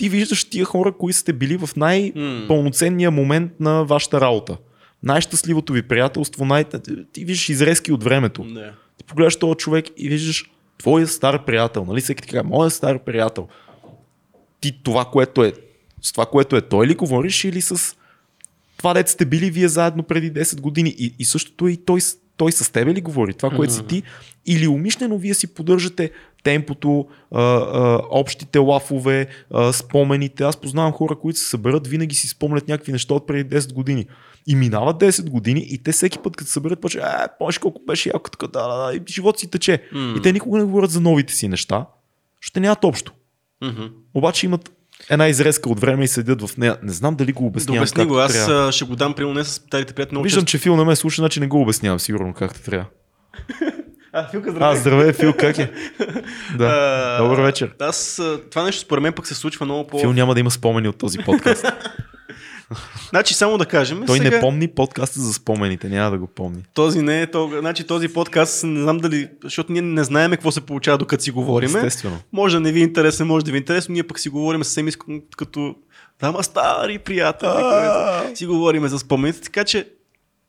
Ти виждаш тия хора, които сте били в най-пълноценния момент на вашата работа. Най-щастливото ви приятелство, най- ти виждаш изрезки от времето. Да. Ти погледаш този човек и виждаш твоя стар приятел, нали? Всеки така, моя стар приятел. Ти това, което е, с това, което е той ли говориш или с това, дете сте били вие заедно преди 10 години и, и същото е и той, той с тебе ли говори, това, което си ти, или умишлено вие си поддържате темпото, а, а, общите лафове, а, спомените. Аз познавам хора, които се съберат, винаги си спомнят някакви неща от преди 10 години. И минават 10 години и те всеки път, като се съберат, почва, е, помниш колко беше яко, така, да, да, да, и живот си тече. М. И те никога не говорят за новите си неща, ще нямат общо. Мгм. Обаче имат една изрезка от време и седят в нея. Не знам дали го Да обяснявам. обясни както го, аз трябва. ще го дам примерно не с старите приятели. Много Виждам, често- че Фил не ме слуша, значи не го обяснявам сигурно както трябва. А, Филка, А, здравей. здравей, Фил, как е? Да. А, Добър вечер. Аз, това нещо според мен пък се случва много по... Фил няма да има спомени от този подкаст. Значи само да кажем, Той сега... не помни подкаста за спомените, няма да го помни. Този не е толкова. Значи този подкаст, не знам дали, защото ние не знаем какво се получава докато си говориме. Естествено. Може да не ви е интересен, може да ви е интересно, ние пък си говорим съвсем иск- като Дама стари приятели, си говориме за спомените, така че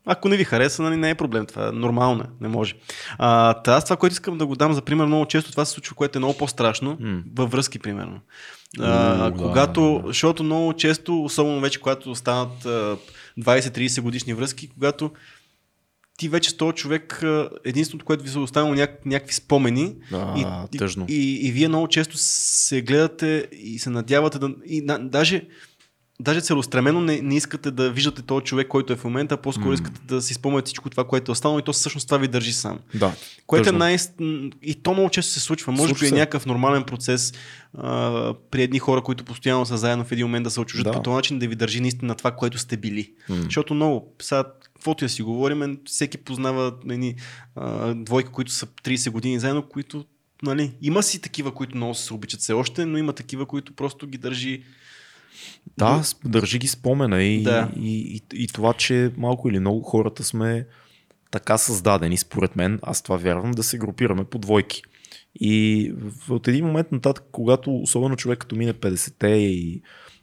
Ако не ви хареса, нали, не е проблем. Това е нормално, не може. А, та, аз това, което искам да го дам за пример, много често това се случва, което е много по-страшно, М. във връзки, примерно. А, да, когато, да. защото много често, особено вече когато станат а, 20-30 годишни връзки, когато ти вече с този човек, единственото, което ви се останало няк- някакви спомени, А, и, тъжно. И, и, и вие много често се гледате и се надявате да. И, на, даже, даже целеустремено не, не искате да виждате този човек, който е в момента, по-скоро М. искате да си спомняте всичко това, което е останало и то всъщност това ви държи сам. Да. Което е най... И то много често се случва. Може Случва би е някакъв нормален процес а, при едни хора, които постоянно са заедно в един момент да се отчуждат Да. по този начин, да ви държи наистина това, което сте били. М. Защото много, сега, каквото да си говорим, всеки познава едни а, двойки, които са 30 години заедно, които, нали, има си такива, които много се обичат все още, но има такива, които просто ги държи. Да, държи ги спомена и, Да. и, и, и това, че малко или много хората сме така създадени, според мен, аз това вярвам, да се групираме по двойки. И от един момент нататък, когато особено човек като мине 50-те и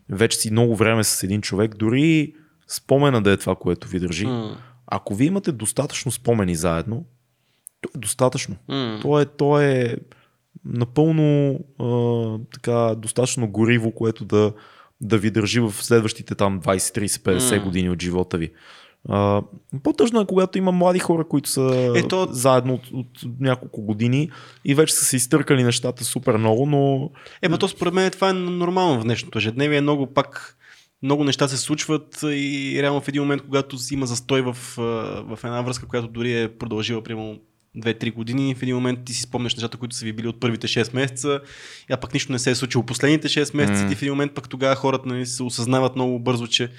вече си много време с един човек, дори спомена да е това, което ви държи, М. ако вие имате достатъчно спомени заедно, то е достатъчно. М. То е, то е напълно а, така, достатъчно гориво, което да, да ви държи в следващите там 20, 30, 50 М. години от живота ви. А, по-тъжно е, когато има млади хора, които са Ето- заедно от, от няколко години и вече са се изтъркали нещата супер много, но Е, ма то според мен това е нормално в днешното ежедневие. Много пак много неща се случват и реално в един момент, когато си има застой в, в една връзка, която дори е продължила примерно 2-3 години, в един момент ти си спомняш нещата, които са ви били от първите 6 месеца, а пък нищо не се е случило последните 6 месеца, М. и в един момент пък тогава хората нали, се осъзнават много бързо, че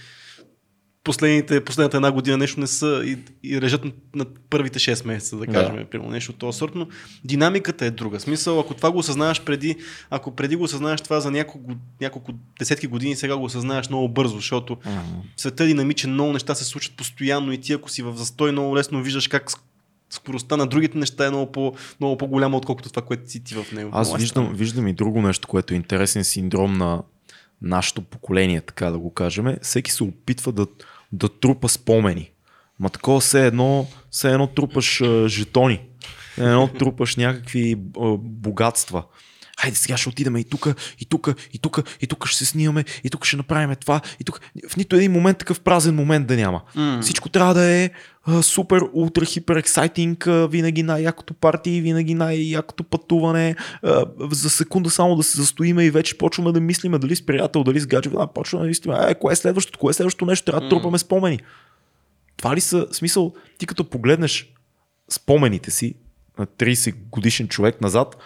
последните, последната една година нещо не са и, и режат на, на първите 6 месеца, да кажем, да. примерно нещо от този сорт, но динамиката е друга. Смисъл, ако това го осъзнаваш преди, ако преди го осъзнаваш това за няколко, няколко десетки години, сега го осъзнаваш много бързо, защото светът е динамичен, много неща се случват постоянно и ти ако си в застой, много лесно виждаш как скоростта на другите неща е много, по, много по-голяма, отколкото това, което си ти в него. Аз виждам, виждам и друго нещо, което е интересен синдром на нашето поколение, така да го кажем. Всеки се опитва да, да трупа спомени. Ма такова все едно, все едно трупаш а, жетони. Все едно трупаш някакви а, богатства. Хайде сега ще отидем и тук, и тук, и тук, и тук ще се снимаме, и тук ще направим това, и тук. В нито един момент такъв празен момент да няма. М. Всичко трябва да е супер, ултра, хипер ексайтинг, винаги най-якото парти, винаги най-якото пътуване. За секунда само да се застоиме и вече почваме да мислиме дали с приятел, дали с гадже, да, почваме да мислиме, е, кое е следващото, кое е следващото нещо, трябва да трупаме спомени. Това ли са, смисъл, ти като погледнеш спомените си на 30 годишен човек назад,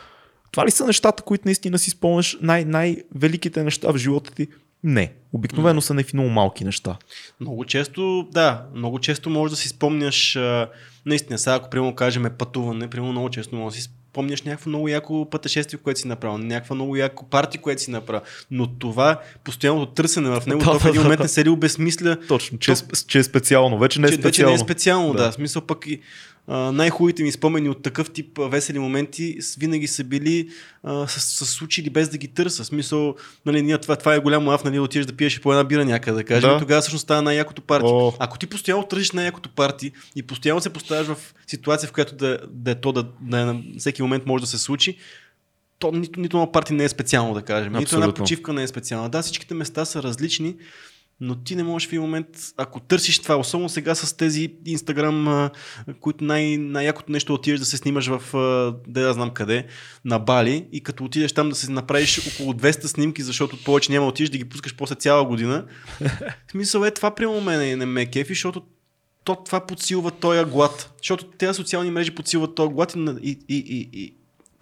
това ли са нещата, които наистина си спомняш, най- най-великите неща в живота ти? Не. Обикновено са някакви много малки неща. Много често, да, много често можеш да си спомняш, а, наистина, сега ако примерно кажем пътуване, примерно много често можеш да си спомняш някакво много яко пътешествие, което си направил, някаква много яко парти, което си направил. Но това постоянното търсене в него, Да, то в един момент не се ли обесмисля, Точно, че, е, сп- че е специално. Вече не е че вече специално. не е специално, да. Да. смисъл пък и най-хубавите ми спомени от такъв тип весели моменти винаги са били а, с, с, случили без да ги търса. Смисъл, нали, ние, това, това е голямо аф, нали, отидеш да пиеш по една бира някъде, да кажем, Да. тогава всъщност става най-якото парти. О. Ако ти постоянно тържиш най-якото парти и постоянно се поставяш в ситуация, в която да, да е то да, да е на всеки момент може да се случи, то нито, нито едно парти не е специално, да кажем. Нито една Абсолютно. почивка не е специална. Да, всичките места са различни, но ти не можеш в един момент, ако търсиш това, особено сега с тези а, които най- най-якото нещо е отидеш да се снимаш в, да я знам къде, на Бали и като отидеш там да се направиш около 200 снимки, защото повече няма отидеш да ги пускаш после цяла година. Смисъл е това при мен не ме е кефи, защото то това подсилва този глад. Защото тези социални мрежи подсилват този глад и, и, и, и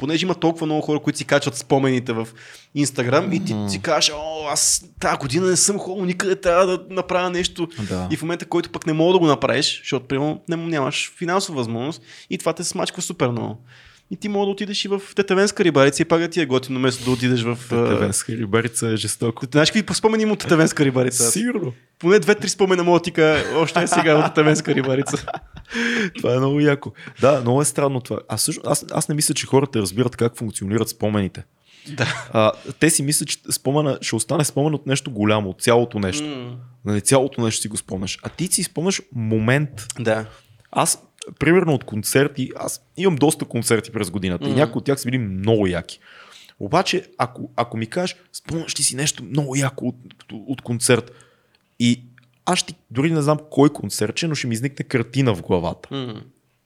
понеже има толкова много хора, които си качват спомените в Инстаграм и ти си кажеш, о, аз тази година не съм ходил никъде, трябва да направя нещо. Да. И в момента, който пък не мога да го направиш, защото примерно нямаш финансова възможност и това те смачква супер много. И ти мога да отидеш и в Тетевенска рибарица и пак да ти е готино, вместо да отидеш в... а, Тевенска рибарица е жестоко. Знаеш какви спомени има от Тетевенска рибарица? Сигурно. Поне две-три спомена мога да ти още е сега от Тетевенска рибарица. Това е много яко. Да, много е странно това. Аз, също, аз, аз не мисля, че хората разбират как функционират спомените. Да. А, те си мислят, че спомена, ще остане спомен от нещо голямо, от цялото нещо. М. Нали, цялото нещо си го спомняш. А ти си спомняш момент. Да. Аз, примерно от концерти, аз имам доста концерти през годината mm. и някои от тях са били много яки. Обаче, ако, ако ми кажеш, спомняш ли си нещо много яко от, от, от концерт и аз ще, дори не знам кой концерт, че, но ще ми изникне картина в главата.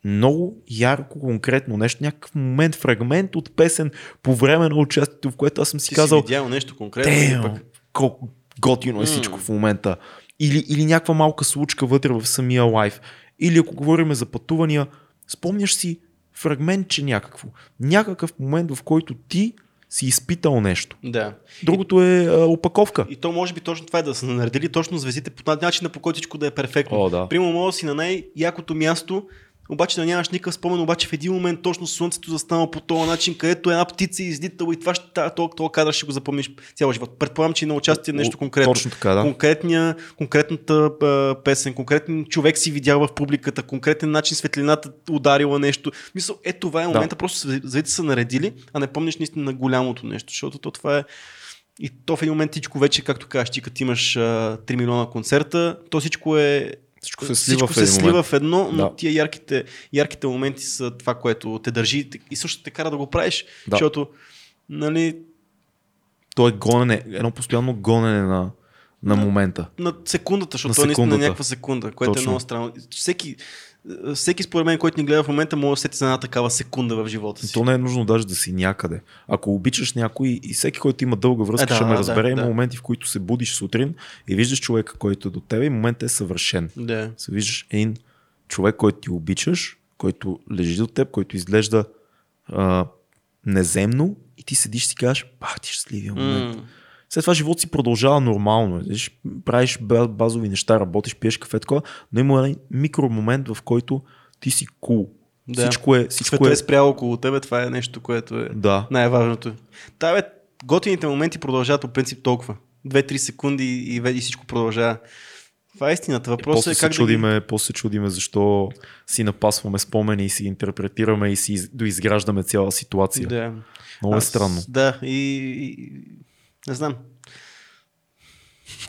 Много ярко, конкретно нещо, някакъв момент, фрагмент от песен по време на участието, в което аз съм си Ти казал, си видял нещо конкретно. пък... колко готино е всичко в момента. Или, или някаква малка случка вътре в самия лайф. Или ако говорим за пътувания, спомняш си фрагментче някакво. Някакъв момент, в който ти си изпитал нещо. Да. Другото е а, опаковка. И то може би точно това е да са наредили точно звездите по начина по който всичко да е перфектно. О, да. Примерно може да си на най-якото място, обаче да нямаш никакъв спомен, обаче в един момент точно слънцето застанало по този начин, където една птица е излитала и това ще, този, този кадър ще го запомниш цял живот. Предполагам, че на участие е нещо конкретно. Точно така, да. Конкретния, конкретната а, песен, конкретен човек си видял в публиката, конкретен начин светлината ударила нещо. Мисъл, е това е момента, просто звездите са наредили, а не помниш наистина на голямото нещо, защото то това е и то в един момент всичко вече, както кажеш, ти като имаш а, 3 милиона концерта, то всичко е Всичко се слива всичко в се един слива момент. в едно, но Да. тия ярките, ярките моменти са това, което те държи и също те кара да го правиш, Да. защото нали, То е гонене, едно постоянно гонене на, на момента. на секундата, защото На той наистина е секундата. някаква секунда, което Точно. е много странно. Всеки, всеки според мен, който ни гледа в момента, може да сети за една такава секунда в живота си. То не е нужно даже да си някъде. Ако обичаш някой и всеки, който има дълга връзка, Е, да, ще ме да, разбере. Има да. моменти, в които се будиш сутрин и виждаш човека, който е до тебе и моментът е съвършен. Да. Се виждаш един човек, който ти обичаш, който лежи до теб, който изглежда а, неземно и ти седиш и си кажеш, пах ти щастливия момент. М. След това живот си продължава нормално. Правиш ба- базови неща, работиш, пиеш кафе, такова, но има един микромомент, в който ти си кул. Да. Всичко е, всичко Света е, е спрял около тебе, това е нещо, което е да. най-важното. Та, бе, готините моменти продължават по принцип толкова. 2-3 секунди и, и всичко продължава. Това е истината. Въпросът после е се как чудиме, да ги... после се чудиме защо си напасваме спомени и си интерпретираме и си из- доизграждаме цяла ситуация. Да. Много е Аз- странно. Да, и, и... Не знам.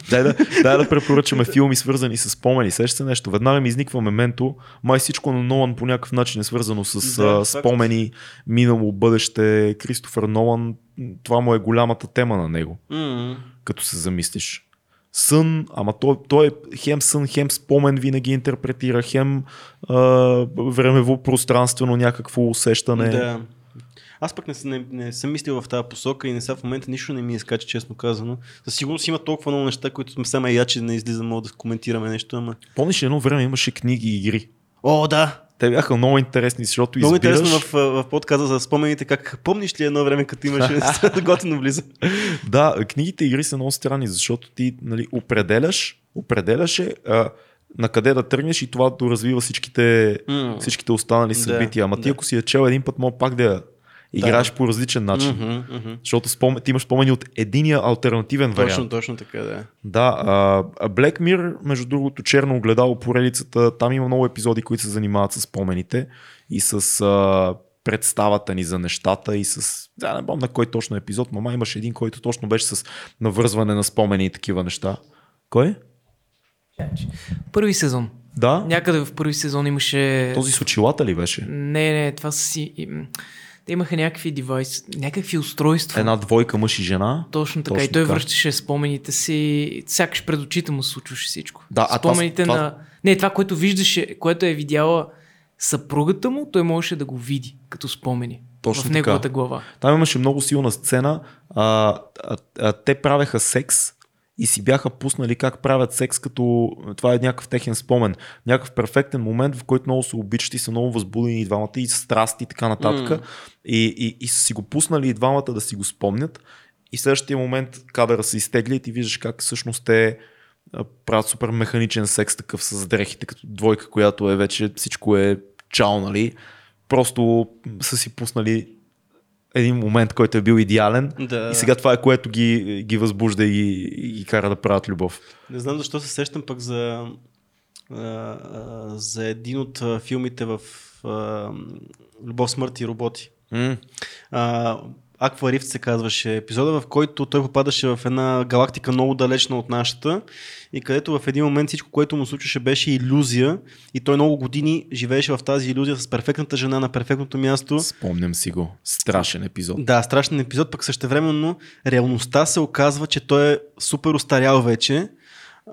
Дай да, дай да препоръчаме филми свързани с спомени. Сеща се нещо. Веднага ми изниква мементо. Май всичко на Нолан по някакъв начин е свързано с Да, факт. спомени, минало, бъдеще. Кристофър Нолан, това му е голямата тема на него, М. като се замислиш. Сън, ама той, той е хем сън, хем спомен винаги интерпретира, хем а, времево пространствено някакво усещане. Да. Аз пък не, не, не съм мислил в тази посока и не са в момента нищо не ми изкача, честно казано. Със сигурност има толкова много неща, които сме само я, че не излизам мога да коментираме нещо, ама... Помниш, едно време имаше книги и игри. О, да! Те бяха много интересни, защото Много избираш... интересно в, в подказа за спомените, как помниш ли едно време, като имаше готино влиза. Да, книгите и игри са много странни, защото ти нали, определяш, определяш е, а, на къде да тръгнеш и това доразвива всичките, М. всичките останали Да, събития. Ама ти да. ако си я чел един път, мога пак да я играеш по различен начин. Мгм, мгм. Защото спомен, ти имаш спомени от единия альтернативен вариант. Точно, точно така, да. Да, а, Black Mirror, между другото, черно огледало поредицата, там има много епизоди, които се занимават с спомените и с а, представата ни за нещата и с... Да, не помня кой точно епизод, мама имаше един, който точно беше с навързване на спомени и такива неща. Кой? Първи сезон. Да, Някъде в първи сезон имаше... този с очилата ли беше? Не, не, това са си... Те имаха някакви девайс, някакви устройства. Една двойка мъж и жена. Точно така. Точно и той така. връщаше спомените си. Сякаш пред очите му случваше всичко. Да, а това- Спомените това- на... Не, това, което виждаше, което е видяла съпругата му, той можеше да го види като спомени. Точно в така. неговата глава. Там имаше много силна сцена. А, а, а, те правеха секс и си бяха пуснали как правят секс, като това е някакъв техен спомен. Някакъв перфектен момент, в който много се обичат и са много възбудени и двамата и страсти и така нататък. М. И, и, и са си го пуснали и двамата да си го спомнят. И в следващия момент кадъра се изтегли и ти виждаш как всъщност те правят супер механичен секс такъв с дрехите, като двойка, която е вече всичко е чао, нали? Просто са си пуснали един момент, който е бил идеален Да. и сега това е което ги, ги възбужда и, ги кара да правят любов. Не знам защо се сещам пък за, за един от филмите в Любов, смърт и роботи. Mm. А, Aqua Rift се казваше епизода, в който той попадаше в една галактика много далечна от нашата и където в един момент всичко, което му случваше беше иллюзия и той много години живееше в тази иллюзия с перфектната жена на перфектното място. Спомням си го. Страшен епизод. Да, страшен епизод, пък същевременно реалността се оказва, че той е супер устарял вече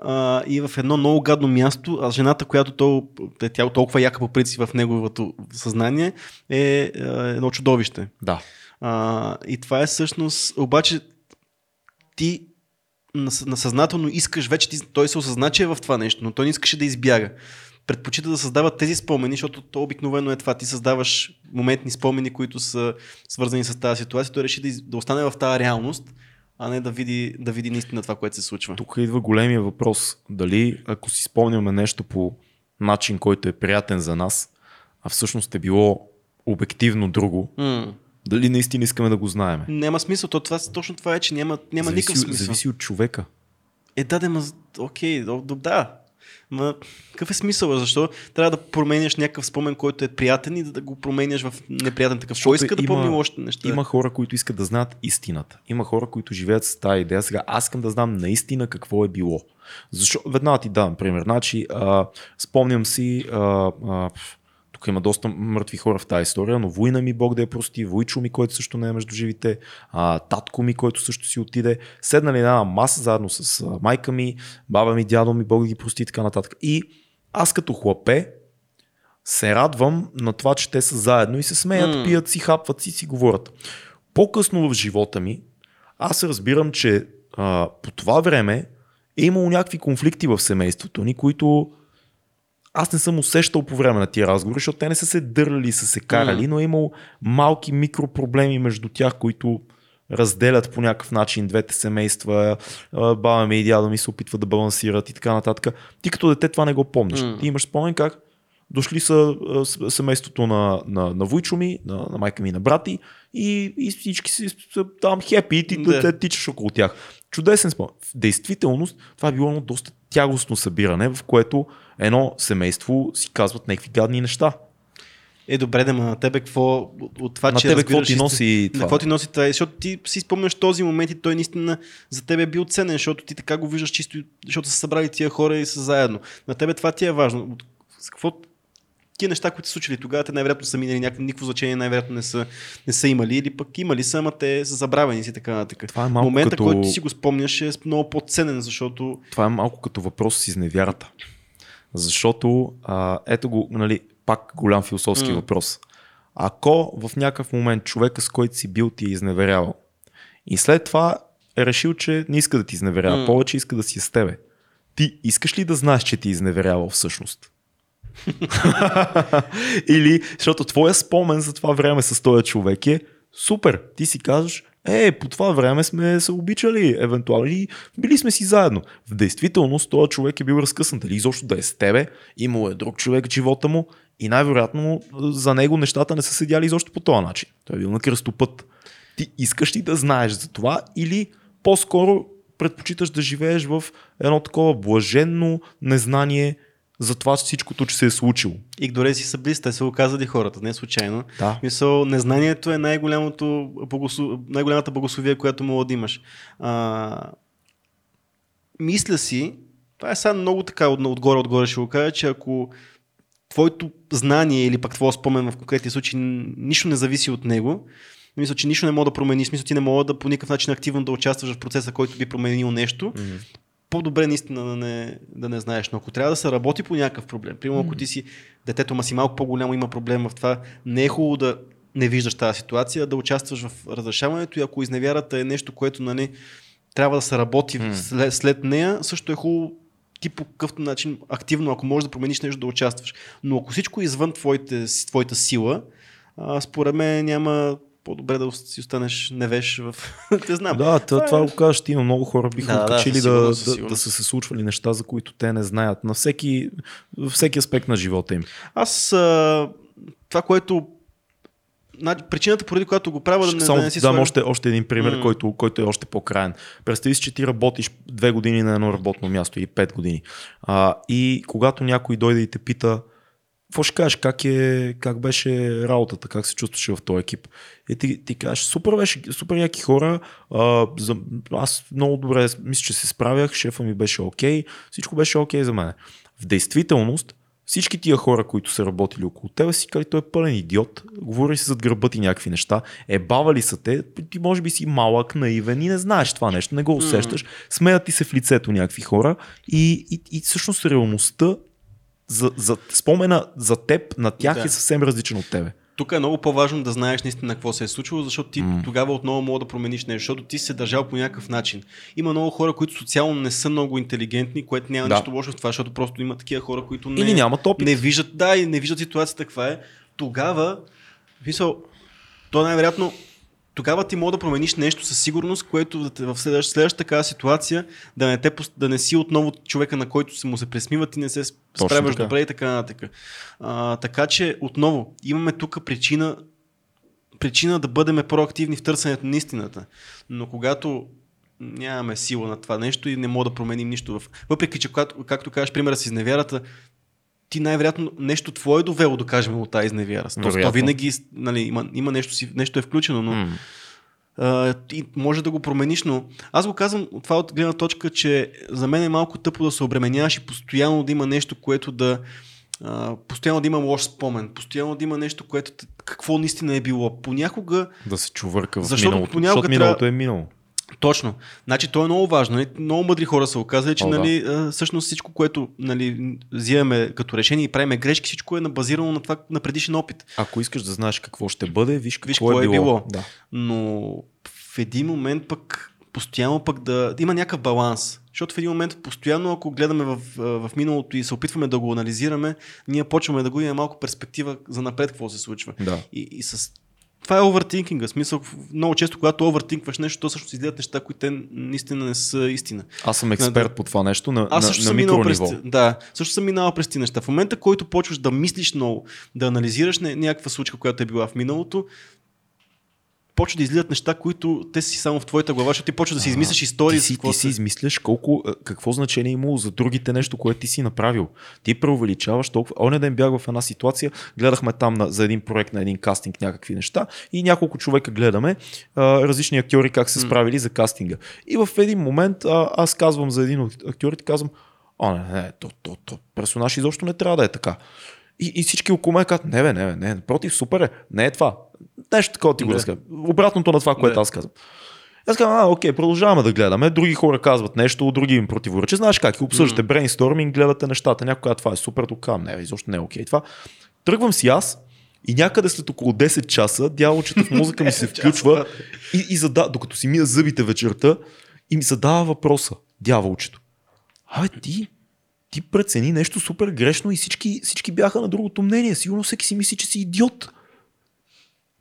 а, и в едно много гадно място, а жената, която е тя толкова яка по принцип в неговото съзнание, е, е едно чудовище. Да. А, и това е всъщност, обаче ти насъзнателно искаш, вече ти, той се осъзна, че е в това нещо, но той не искаше да избяга. Предпочита да създава тези спомени, защото то обикновено е това. Ти създаваш моментни спомени, които са свързани с тази ситуация. Той реши да, из... да остане в тази реалност, а не да види, да види наистина това, което се случва. Тук идва големия въпрос. Дали ако си спомняме нещо по начин, който е приятен за нас, а всъщност е било обективно друго, mm. дали наистина искаме да го знаем? Няма смисъл. То, това, точно това е, че няма, няма зависи, никакъв смисъл. Зависи от човека. Е, да, да, окей, да, Ма, какъв е смисъл? Защо трябва да променяш някакъв спомен, който е приятен и да, го променяш в неприятен такъв? Кой иска да има, помни още неща? Има хора, които искат да знаят истината. Има хора, които живеят с тази идея. Сега аз искам да знам наистина какво е било. Защо? Веднага ти дам пример. Значи, а, спомням си а, а, тук има доста мъртви хора в тази история, но война ми Бог да я прости, войчо ми, който също не е между живите, а, татко ми, който също си отиде. Седнали на маса заедно с майка ми, баба ми, дядо ми, Бог да ги прости и така нататък. И аз като хлапе се радвам на това, че те са заедно и се смеят, mm. пият си, хапват си, си говорят. По-късно в живота ми, аз разбирам, че а, по това време е имало някакви конфликти в семейството ни, които аз не съм усещал по време на тия разговори, защото те не са се дърли, са се карали, mm. но е имал малки микропроблеми между тях, които разделят по някакъв начин двете семейства, баба ми и дядо ми се опитват да балансират и така нататък. Ти като дете това не го помниш. Mm. Ти имаш спомен как дошли са семейството на, на, на Войчо ми, на, на майка ми, на брати и, и всички си са там хепи и ти да. тичаш около тях. Чудесен спомен. В действителност това е било едно доста тягостно събиране, в което едно семейство си казват някакви гадни неща. Е, добре, да, на тебе какво от това, на че тебе какво ти носи това? Какво ти носи това? Защото ти си спомняш този момент и той наистина за тебе е бил ценен, защото ти така го виждаш чисто, защото са събрали тия хора и са заедно. На тебе това ти е важно. С какво тия неща, които са случили тогава, те най-вероятно са минали някакво, никакво значение, най-вероятно не са, не са имали, или пък имали са, ама те са забравени си така нататък. Това е малко Момента, като... който си го спомняш е много по-ценен, защото... Това е малко като въпрос с изневярата. Защото, а, ето го, нали, пак голям философски mm. въпрос. Ако в някакъв момент човека, с който си бил, ти е изневерявал и след това е решил, че не иска да ти изневерява, mm. повече иска да си е с тебе. Ти искаш ли да знаеш, че ти е изневерявал всъщност? Или, защото твоя спомен за това време с този човек е супер. Ти си казваш, е, по това време сме се обичали, евентуално и били сме си заедно. В действителност този човек е бил разкъсан, дали изобщо да е с тебе, имало е друг човек в живота му и най-вероятно за него нещата не са седяли изобщо по този начин. Той е бил на кръстопът. Ти искаш ли да знаеш за това или по-скоро предпочиташ да живееш в едно такова блаженно незнание за това всичкото, че се е случило. Игноре си са близки, те са го казали хората, не случайно. Да. Мисъл, незнанието е най-голямото, най-голямата благословие, която мога да имаш. А... Mисля си, това е сега много така от, отгоре, отгоре ще го кажа, че ако твоето знание или пък твоя спомен в конкретния случай нищо не зависи от него, мисля, че нищо не мога да промени. Смисъл, ти не мога да по никакъв начин активно да участваш в процеса, който би променил нещо. Mm-hmm по-добре наистина да не, да не знаеш. Но ако трябва да се работи по някакъв проблем, примерно ако ти си детето ма си малко по-голямо има проблем в това, не е хубаво да не виждаш тази ситуация, да участваш в разрешаването и ако изневярата е нещо, което нали, трябва да се работи mm. след, след нея, също е хубаво ти по какъвто начин активно, ако можеш да промениш нещо, да участваш. Но ако всичко е извън твоите, твоята сила, а, според мен няма по-добре да си останеш невеж в... Те знам. Да, това, това е... го кажеш, има много хора биха да, откачили да, да, да, да, са се случвали неща, за които те не знаят. На всеки, всеки аспект на живота им. Аз а, това, което причината, поради която го правя, да не, Само, да не си дам още, още един пример, mm. който, който е още по-краен. Представи си, че ти работиш две години на едно работно място или пет години. А, и когато някой дойде и те пита, какво ще кажеш, как, е, как беше работата, как се чувстваше в този екип? И ти, ти кажеш, супер беше, супер яки хора, а, за, аз много добре мисля, че се справях, шефа ми беше окей, okay, всичко беше окей okay за мен. В действителност, всички тия хора, които са работили около тебе, си казали, той е пълен идиот, говори си зад гърба ти някакви неща, е бавали са те, ти може би си малък, наивен и не знаеш това нещо, не го усещаш, смеят ти се в лицето някакви хора. И, и, и всъщност реалността за, за спомена за теб на тях да. е съвсем различен от тебе. Тук е много по-важно да знаеш наистина какво се е случило, защото ти mm. тогава отново мога да промениш нещо, защото ти си се държал по някакъв начин. Има много хора, които социално не са много интелигентни, което няма да. нищо лошо в това, защото просто има такива хора, които не, Или нямат опит. не виждат, да, и не виждат ситуацията каква е. Тогава, мисъл, то най-вероятно тогава ти мога да промениш нещо със сигурност, което в следващата, такава ситуация да не, те, да не си отново човека, на който се му се пресмиват и не се справяш добре и така нататък. А, така че отново имаме тук причина, причина да бъдем проактивни в търсенето на истината. Но когато нямаме сила на това нещо и не мога да променим нищо. В... Въпреки, че както, както кажеш, примера с изневярата, ти най-вероятно нещо твое е довело, да кажем, от тази изневяра. То, то винаги нали, има, има нещо, си, нещо е включено, но mm. а, ти може да го промениш, но аз го казвам това от гледна точка, че за мен е малко тъпо да се обременяваш и постоянно да има нещо, което да Uh, постоянно да има лош спомен, постоянно да има нещо, което какво наистина е било. Понякога. Да се чувърка в защото миналото. Понякога защото миналото трябва... е минало. Точно. Значи то е много важно. Нали? Много мъдри хора са оказали, че О, нали, да. всъщност всичко, което нали, взимаме като решение и правиме грешки, всичко е базирано на това на предишен опит. Ако искаш да знаеш какво ще бъде, виж какво, виж какво е, е било. било. Да. Но в един момент пък постоянно пък да, да има някакъв баланс. Защото в един момент постоянно, ако гледаме в, в миналото и се опитваме да го анализираме, ние почваме да го имаме малко перспектива за напред какво се случва. Да. И, и с това е овертинкинга. Смисъл, много често, когато овертинкваш нещо, то също изгледат неща, които те наистина не са истина. Аз съм експерт на, по това нещо на, Аз също на, съм на през, Да, също съм минал през тези неща. В момента, който почваш да мислиш много, да анализираш някаква случка, която е била в миналото, почва да излизат неща, които те си само в твоята глава, защото ти почва да си измисляш истории. Ти си, ти си измисляш колко, какво значение е имало за другите нещо, което ти си направил. Ти преувеличаваш толкова. Оня ден бях в една ситуация, гледахме там на, за един проект на един кастинг някакви неща и няколко човека гледаме а, различни актьори как се справили mm. за кастинга. И в един момент а, аз казвам за един от актьорите, казвам, а, не, не, то, то, то персонаж изобщо не трябва да е така. И, и всички около мен казват, не, бе, не, бе, не, против, супер е, не е това. Нещо такова ти го разказвам. Обратното на това, което аз казвам. Аз казвам, а, окей, продължаваме да гледаме. Други хора казват нещо, други им противоречат. Знаеш как, обсъждате брейнсторминг, гледате нещата. Някой казва, това е супер, тук не, изобщо не е окей. Това. Тръгвам си аз и някъде след около 10 часа дяволчета в музика ми се включва и, и зада, докато си мия зъбите вечерта и ми задава въпроса, дяволчето. Абе ти, ти прецени нещо супер грешно и всички, всички бяха на другото мнение. Сигурно всеки си мисли, че си идиот.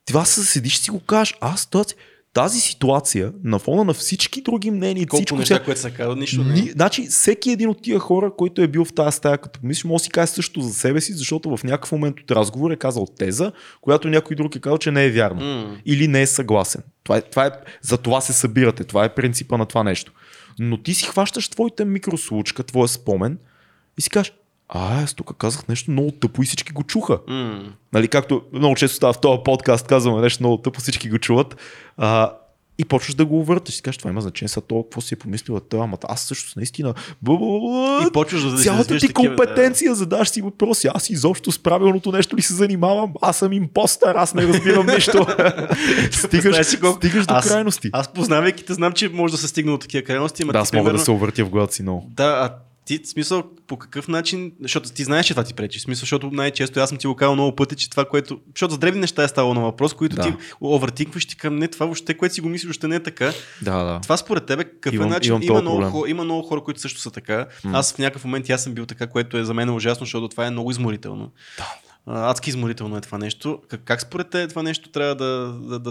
Това се седиш си го кажеш. Аз тази, тази ситуация на фона на всички други мнения. Колко всичко, неща, което са казали, нищо не. Значи, всеки един от тия хора, който е бил в тази стая, като мислиш, може да си каже също за себе си, защото в някакъв момент от разговор е казал теза, която някой друг е казал, че не е вярна. Mm. Или не е съгласен. Това е, това е, за това се събирате. Това е принципа на това нещо. Но ти си хващаш твоята микрослучка, твоя спомен и си кажеш, а, аз тук казах нещо много тъпо и всички го чуха. Mm. Нали, както много често става в този подкаст, казваме нещо много тъпо, всички го чуват. А, и почваш да го увърташ. Си кажеш, това има значение, сега това, какво си е помислила това, ама аз също наистина. И почваш да Цялата ти компетенция да. задаш си въпроси. Аз изобщо с правилното нещо ли се занимавам? Аз съм импостър, аз не разбирам нищо. стигаш, стигаш до аз, крайности. Аз познавайки те, знам, че може да се стигне до такива крайности. Да, аз мога примерно... да се увъртя в главата си много. Да, а ти, смисъл, по какъв начин, защото ти знаеш, че това ти пречи, смисъл, защото най-често аз съм ти го казал много пъти, че това, което, защото за древни неща е ставало на въпрос, които да. ти овъртикваш ти към не това въобще, което си го мислиш, още не е така. Да, да. Това според тебе, какъв имам, начин, има много, хора, има много хора, които също са така. М. Аз в някакъв момент аз съм бил така, което е за мен ужасно, защото това е много изморително. Да. Адски изморително е това нещо. Как, как според те това нещо трябва да, да, да, да,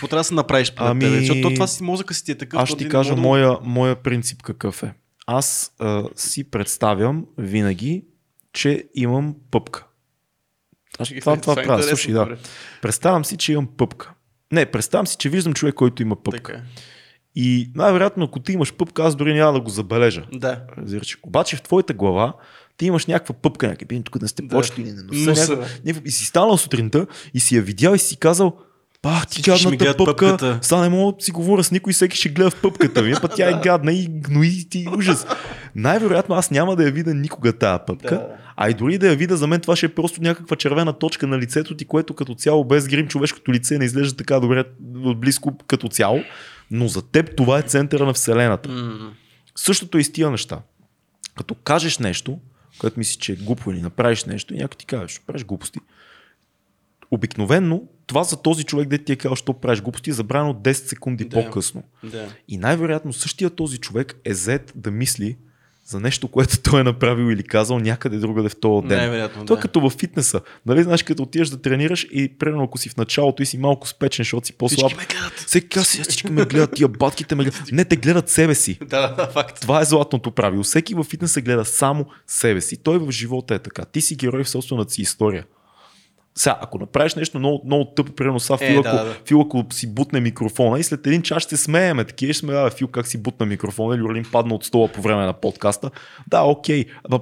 трябва да се направиш според ами... тебе? Защото това си мозъка си ти е такъв. Аз ще ти кажа моя, моя принцип какъв е аз а, си представям винаги, че имам пъпка. Аз, това, това, това правя. Слушай, да. Представям си, че имам пъпка. Не, представям си, че виждам човек, който има пъпка. Така. Е. И най-вероятно, ако ти имаш пъпка, аз дори няма да го забележа. Да. Разбираш. Обаче в твоята глава ти имаш някаква пъпка, някакви, тук не сте Да. почти не Носа. някаква, някаква, и си станал сутринта и си я видял и си казал, Пах, ти гадната пъпка, пъпката. сега не мога да си говоря с никой, всеки ще гледа в пъпката ми, път тя е гадна и гнои ти ужас. Най-вероятно аз няма да я видя никога тая пъпка, Да. а и дори да я видя, за мен това ще е просто някаква червена точка на лицето ти, което като цяло без грим човешкото лице не изглежда така добре отблизко като цяло, но за теб това е центъра на Вселената. М. Същото е и с тия неща. Като кажеш нещо, което мислиш, че е глупо или направиш нещо и някой ти каже, ще правиш глупости. Обикновенно това за този човек, де ти е казал, що правиш глупости, е забрано 10 секунди Да. по-късно. Да. И най-вероятно същия този човек е зет да мисли за нещо, което той е направил или казал някъде другаде в този ден. Най-вероятно, То е да. като във фитнеса. Нали знаеш, като отидеш да тренираш и примерно ако си в началото и си малко спечен, защото си по-слаб. Всички ме гледат. Всеки «Сега всички ме гледат, тия батките ме гледат. Не, те гледат себе си. Да, да, факт. Това е златното правило. Всеки във фитнеса гледа само себе си. Той в живота е така. Ти си герой в собствената си история. Сега, ако направиш нещо много, много тъпо, примерно са Е, Фил, да, ако, да. Фил, ако си бутне микрофона и след един час ще смееме, такива ще сме, да, Фил как си бутна микрофона или Орлин падна от стола по време на подкаста. Да, окей. Ама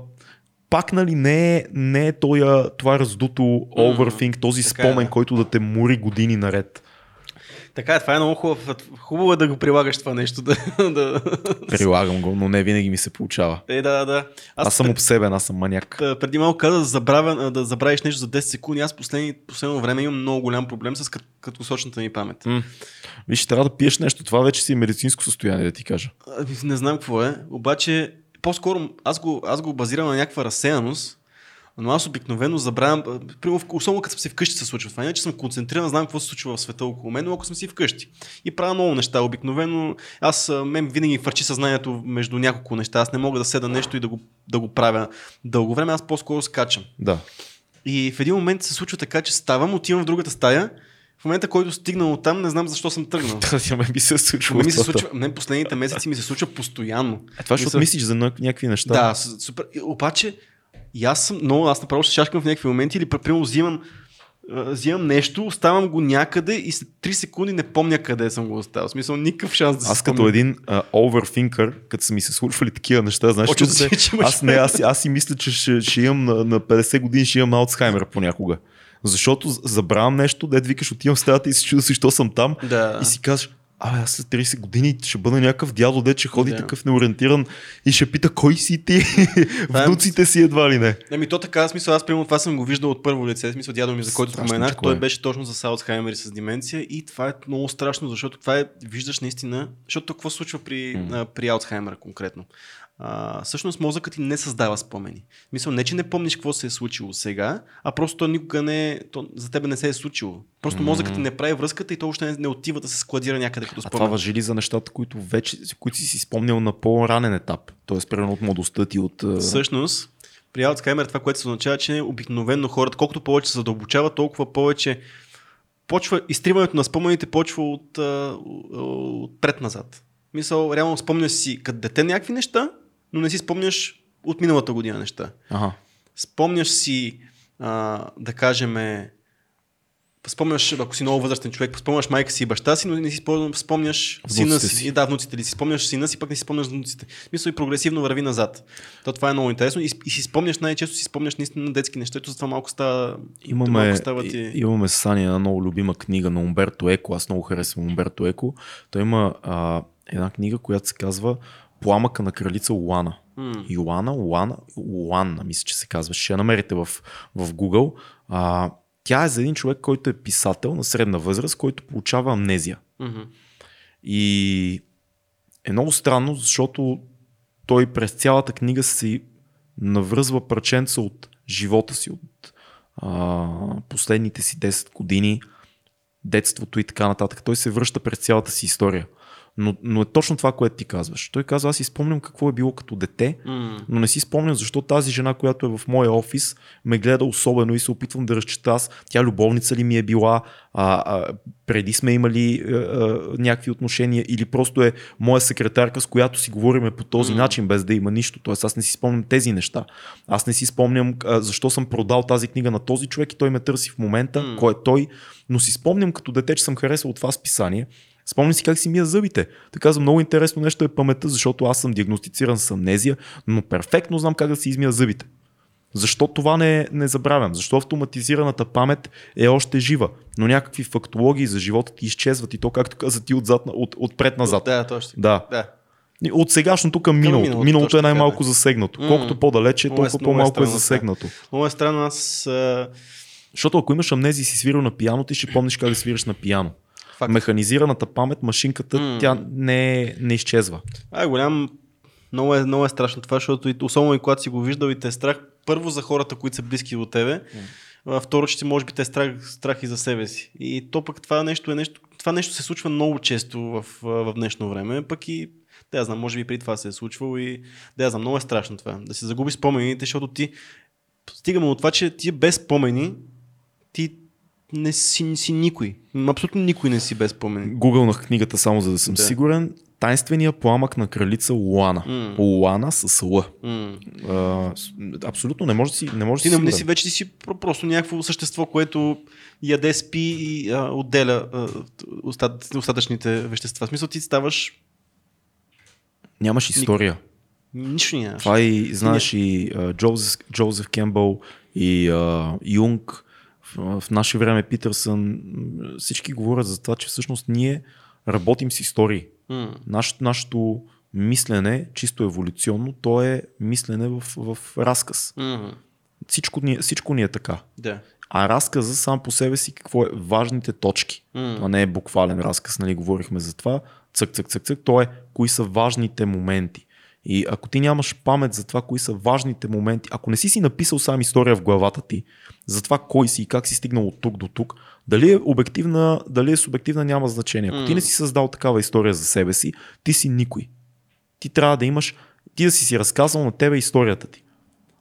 пак нали не е, не е тоя, това раздуто overthink, този така е, спомен, да. който да те мори години наред. Така е, това е много хубаво. Хубаво е да го прилагаш това нещо. Да, да... Прилагам го, но не винаги ми се получава. Е, да, да, да. Аз, съм обсебен, аз съм маняк. Та, преди малко каза да, забравя, да забравиш нещо за 10 секунди. Аз последни, последно време имам много голям проблем с краткосрочната ми памет. М. Виж, трябва да пиеш нещо. Това вече си е медицинско състояние, да ти кажа. Не знам какво е, обаче по-скоро аз го, аз го базирам на някаква разсеяност, но аз обикновено забравям, а, примерно, особено като съм си вкъщи се случва това, иначе съм концентриран, знам какво се случва в света около мен, но ако съм си вкъщи и правя много неща, обикновено аз а, мен винаги фърчи съзнанието между няколко неща, аз не мога да седа нещо и да го, да го правя дълго време, аз по-скоро скачам. Да. И в един момент се случва така, че ставам, отивам в другата стая, в момента, който стигнал от там, не знам защо съм тръгнал. Ме би се случва. Ми се това. случва, мен последните месеци ми се случва постоянно. Е, това защото Мисля- мислиш за ня- някакви неща. Да, супер. Обаче, и аз съм много, аз направо се шашкам в някакви моменти или примерно взимам, взимам нещо, оставам го някъде и след 3 секунди не помня къде съм го оставил. В смисъл, никакъв шанс да Аз си като спомня. един uh, overthinker, като са ми се случвали такива неща, знаеш, че се, че аз, не, аз, аз си мисля, че ще, ще имам на, на 50 години, ще имам Алцхаймер понякога. Защото забравям нещо, дед викаш, отивам в стаята и се чуда защо съм там Да. и си кажеш, Абе, аз след 30 години ще бъда някакъв дядо, де че ходи Да. такъв неориентиран и ще пита кой си ти? Е- Внуците си едва ли не. Ами то така, смисъл, аз примерно това съм го виждал от първо лице, смисъл дядо ми, за който Страшно споменах, той е. беше точно за Алцхаймер и с деменция и това е много страшно, защото това е, виждаш наистина, защото какво се случва при, а, при Алцхаймер конкретно. А, всъщност мозъкът ти не създава спомени. Мисля, не, че не помниш какво се е случило сега, а просто то никога не, то за тебе не се е случило. Просто мозъкът ти не прави връзката и то още не, не отива да се складира някъде като А това спомен. въжи ли за нещата, които вече, които си си спомнял на по-ранен етап? Тоест, примерно от младостта ти, от... Всъщност, при Алцхаймер това, което се означава, че обикновено хората, колкото повече се задълбочава, толкова повече почва, изтриването на спомените почва от, от пред назад. Мисъл, реално спомняш си като дете някакви неща, но не си спомняш от миналата година неща. Ага. Спомняш си, а, да кажем, спомняш, ако си много възрастен човек, спомняш майка си и баща си, но не си спомняш, сина си. да, внуците ли си спомняш сина си, пък не си спомняш внуците. Мисля и прогресивно върви назад. То това е много интересно и, и си спомняш най-често си спомняш наистина детски неща, ето затова малко става. Имаме, малко става ти... имаме с Сани една много любима книга на Умберто Еко. Аз много харесвам Умберто Еко. Той има а, една книга, която се казва Пламъка на кралица Луана. М. Йоана, Луана, Луана, мисля, че се казва. Ще я намерите в, в Google. А, тя е за един човек, който е писател на средна възраст, който получава амнезия. И е много странно, защото той през цялата книга си навръзва парченца от живота си, от а, последните си 10 години, детството и така нататък. Той се връща през цялата си история. Но, но е точно това, което ти казваш. Той казва, аз си спомням какво е било като дете, М. но не си спомням защо тази жена, която е в моя офис, ме гледа особено и се опитвам да разчита аз. Тя любовница ли ми е била, а, а, преди сме имали а, а, някакви отношения или просто е моя секретарка, с която си говориме по този М. начин, без да има нищо. Тоест аз не си спомням тези неща. Аз не си спомням а, защо съм продал тази книга на този човек и той ме търси в момента, М. кой е той, но си спомням като дете, че съм харесал това списание. Спомням си как си мия зъбите. Така за много интересно нещо е паметта, защото аз съм диагностициран с амнезия, но перфектно знам как да си измия зъбите. Защо това не, не забравям? Защо автоматизираната памет е още жива, но някакви фактологии за живота ти изчезват и то, както каза ти, отзад, от, отпред назад. Да, точно. Да. да. От сегашното към миналото. миналото, Миналото точно е най-малко така, да. засегнато. М. Колкото по-далече, е- толкова много е по-малко е странно, да. засегнато. Много е странно, аз Защото ако имаш амнезия и си свирил на пияно, ти ще помниш как да свириш на пияно. Факт. Механизираната памет, машинката, М. тя не, не изчезва. а, голям, много е, много е страшно това, защото и, особено и когато си го виждал и те е страх, първо за хората, които са близки до тебе, а, второ, че ти може би те е страх, страх и за себе си. И то пък това нещо е нещо, това нещо се случва много често в, в днешно време, пък и да знам, може би при това се е случвало и да знам, много е страшно това. Да си загуби спомените, защото ти стигаме от това, че ти без спомени, ти не си, си никой. Абсолютно никой не си без спомени. Гугълнах книгата само за да съм Да. сигурен. Тайнствения пламък на кралица Луана. М. Луана с Л. М. А, абсолютно не може да си, не може да Ти си не, не си вече ти си про- просто някакво същество, което яде, спи и а, отделя а, остат, остатъчните вещества. В смисъл ти ставаш Нямаш история. нищо нямаш. Това и знаеш и а, Джозеф, Джозеф Кембъл и а, Юнг, в, наше време Питърсън, всички говорят за това, че всъщност ние работим с истории. М. Наш, нашето мислене, чисто еволюционно, то е мислене в, в разказ. М. Всичко ни, е- всичко ни е така. Да. А разказа сам по себе си какво е важните точки. М. Това не е буквален разказ, нали, говорихме за това. Цък, цък, цък, цък. То е кои са важните моменти. И ако ти нямаш памет за това, кои са важните моменти, ако не си си написал сам история в главата ти, за това кой си и как си стигнал от тук до тук, дали е обективна, дали е субективна, няма значение. Ако ти не си създал такава история за себе си, ти си никой. Ти трябва да имаш, ти да си си разказал на тебе историята ти.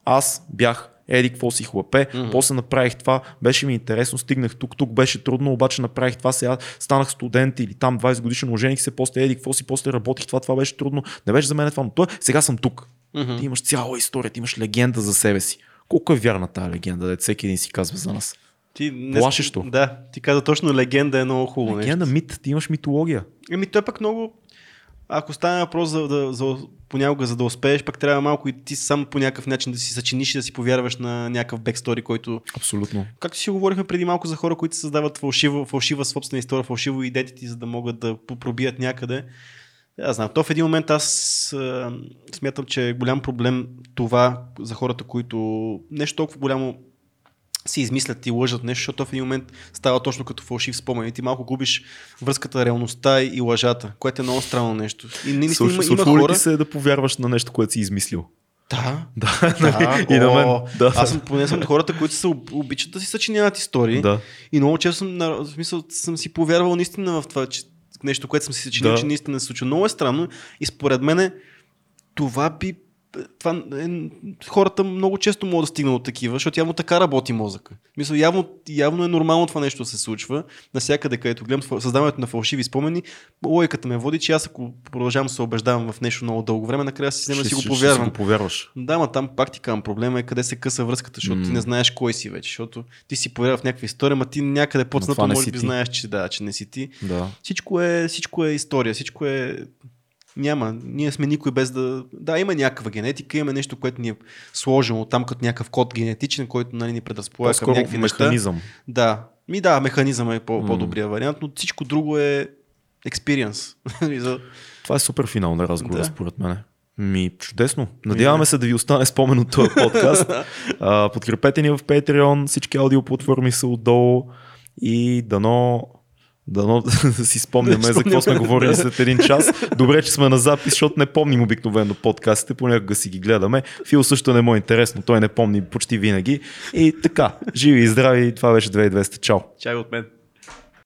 Аз бях еди какво си хлапе, mm-hmm. после направих това, беше ми интересно, стигнах тук, тук беше трудно, обаче направих това, сега станах студент или там 20 годишен, ожених се, после еди какво си, после работих това, това беше трудно, не беше за мен това, но това, сега съм тук. Мгм. Ти имаш цяла история, ти имаш легенда за себе си. Колко е вярна тази легенда, да всеки един си казва за нас. Ти не... Плашещо. Да, ти каза точно легенда е много хубаво Легенда, нещо. мит, ти имаш митология. Еми той пък много... Ако стане въпрос за, да, за, понякога за да успееш, пък трябва малко и ти сам по някакъв начин да си съчиниш и да си повярваш на някакъв бекстори, който Абсолютно. Както си говорихме преди малко за хора, които създават фалшива, фалшива собствена история, фалшиво идеите за да могат да пробият някъде. Аз знам. То в един момент аз а, смятам, че е голям проблем това за хората, които нещо толкова голямо си измислят и лъжат нещо, защото в един момент става точно като фалшив спомен и ти малко губиш връзката, реалността и лъжата, което е много странно нещо. И има, Случва, има ли хора... се да повярваш на нещо, което си измислил? Да, Да, да, и на мен. о, Да. Аз съм поне съм от хората, които се об- обичат да си съчиняват истории. Да. И много често съм, в смисъл, съм си повярвал наистина в това, че нещо, което съм си съчинил, Да. че наистина се случва. Много е странно и според мен това би това е, хората много често могат да стигнат от такива, защото явно така работи мозъка. Мисля, явно, явно е нормално това нещо да се случва. Насякъде, където гледам създаването на фалшиви спомени, логиката ме води, че аз ако продължавам да се убеждавам в нещо много дълго време, накрая си взема да си го ще, ще повярвам. си го повярваш. Да, ма там пак ти казвам, проблема е къде се къса връзката, защото М. ти не знаеш кой си вече, защото ти си повярвал в някаква история, ма ти някъде не може би ти. знаеш, че да, че не си ти. Да. Всичко е, всичко е история, всичко е... Няма, ние сме никой без да... Да, има някаква генетика, има нещо, което ни е сложено там като някакъв код генетичен, който нали, ни предразполага към някакви неща. механизъм. Да, ми да, механизъм е по- по-добрия вариант, но всичко друго е. За- Това е супер финал на разговора, Да. според мен. Ми, чудесно. Надяваме се да ви остане спомен от този подкаст. а, подкрепете ни в Patreon, всички аудиоплатформи са отдолу и дано Дано да си спомняме за какво сме говорили след един час. Добре, че сме на запис, защото не помним обикновено подкастите, понякога си ги гледаме. Фил също не му е интересно, той не помни почти винаги. И така, живи и здрави, това беше 2200. Чао! Чай от мен.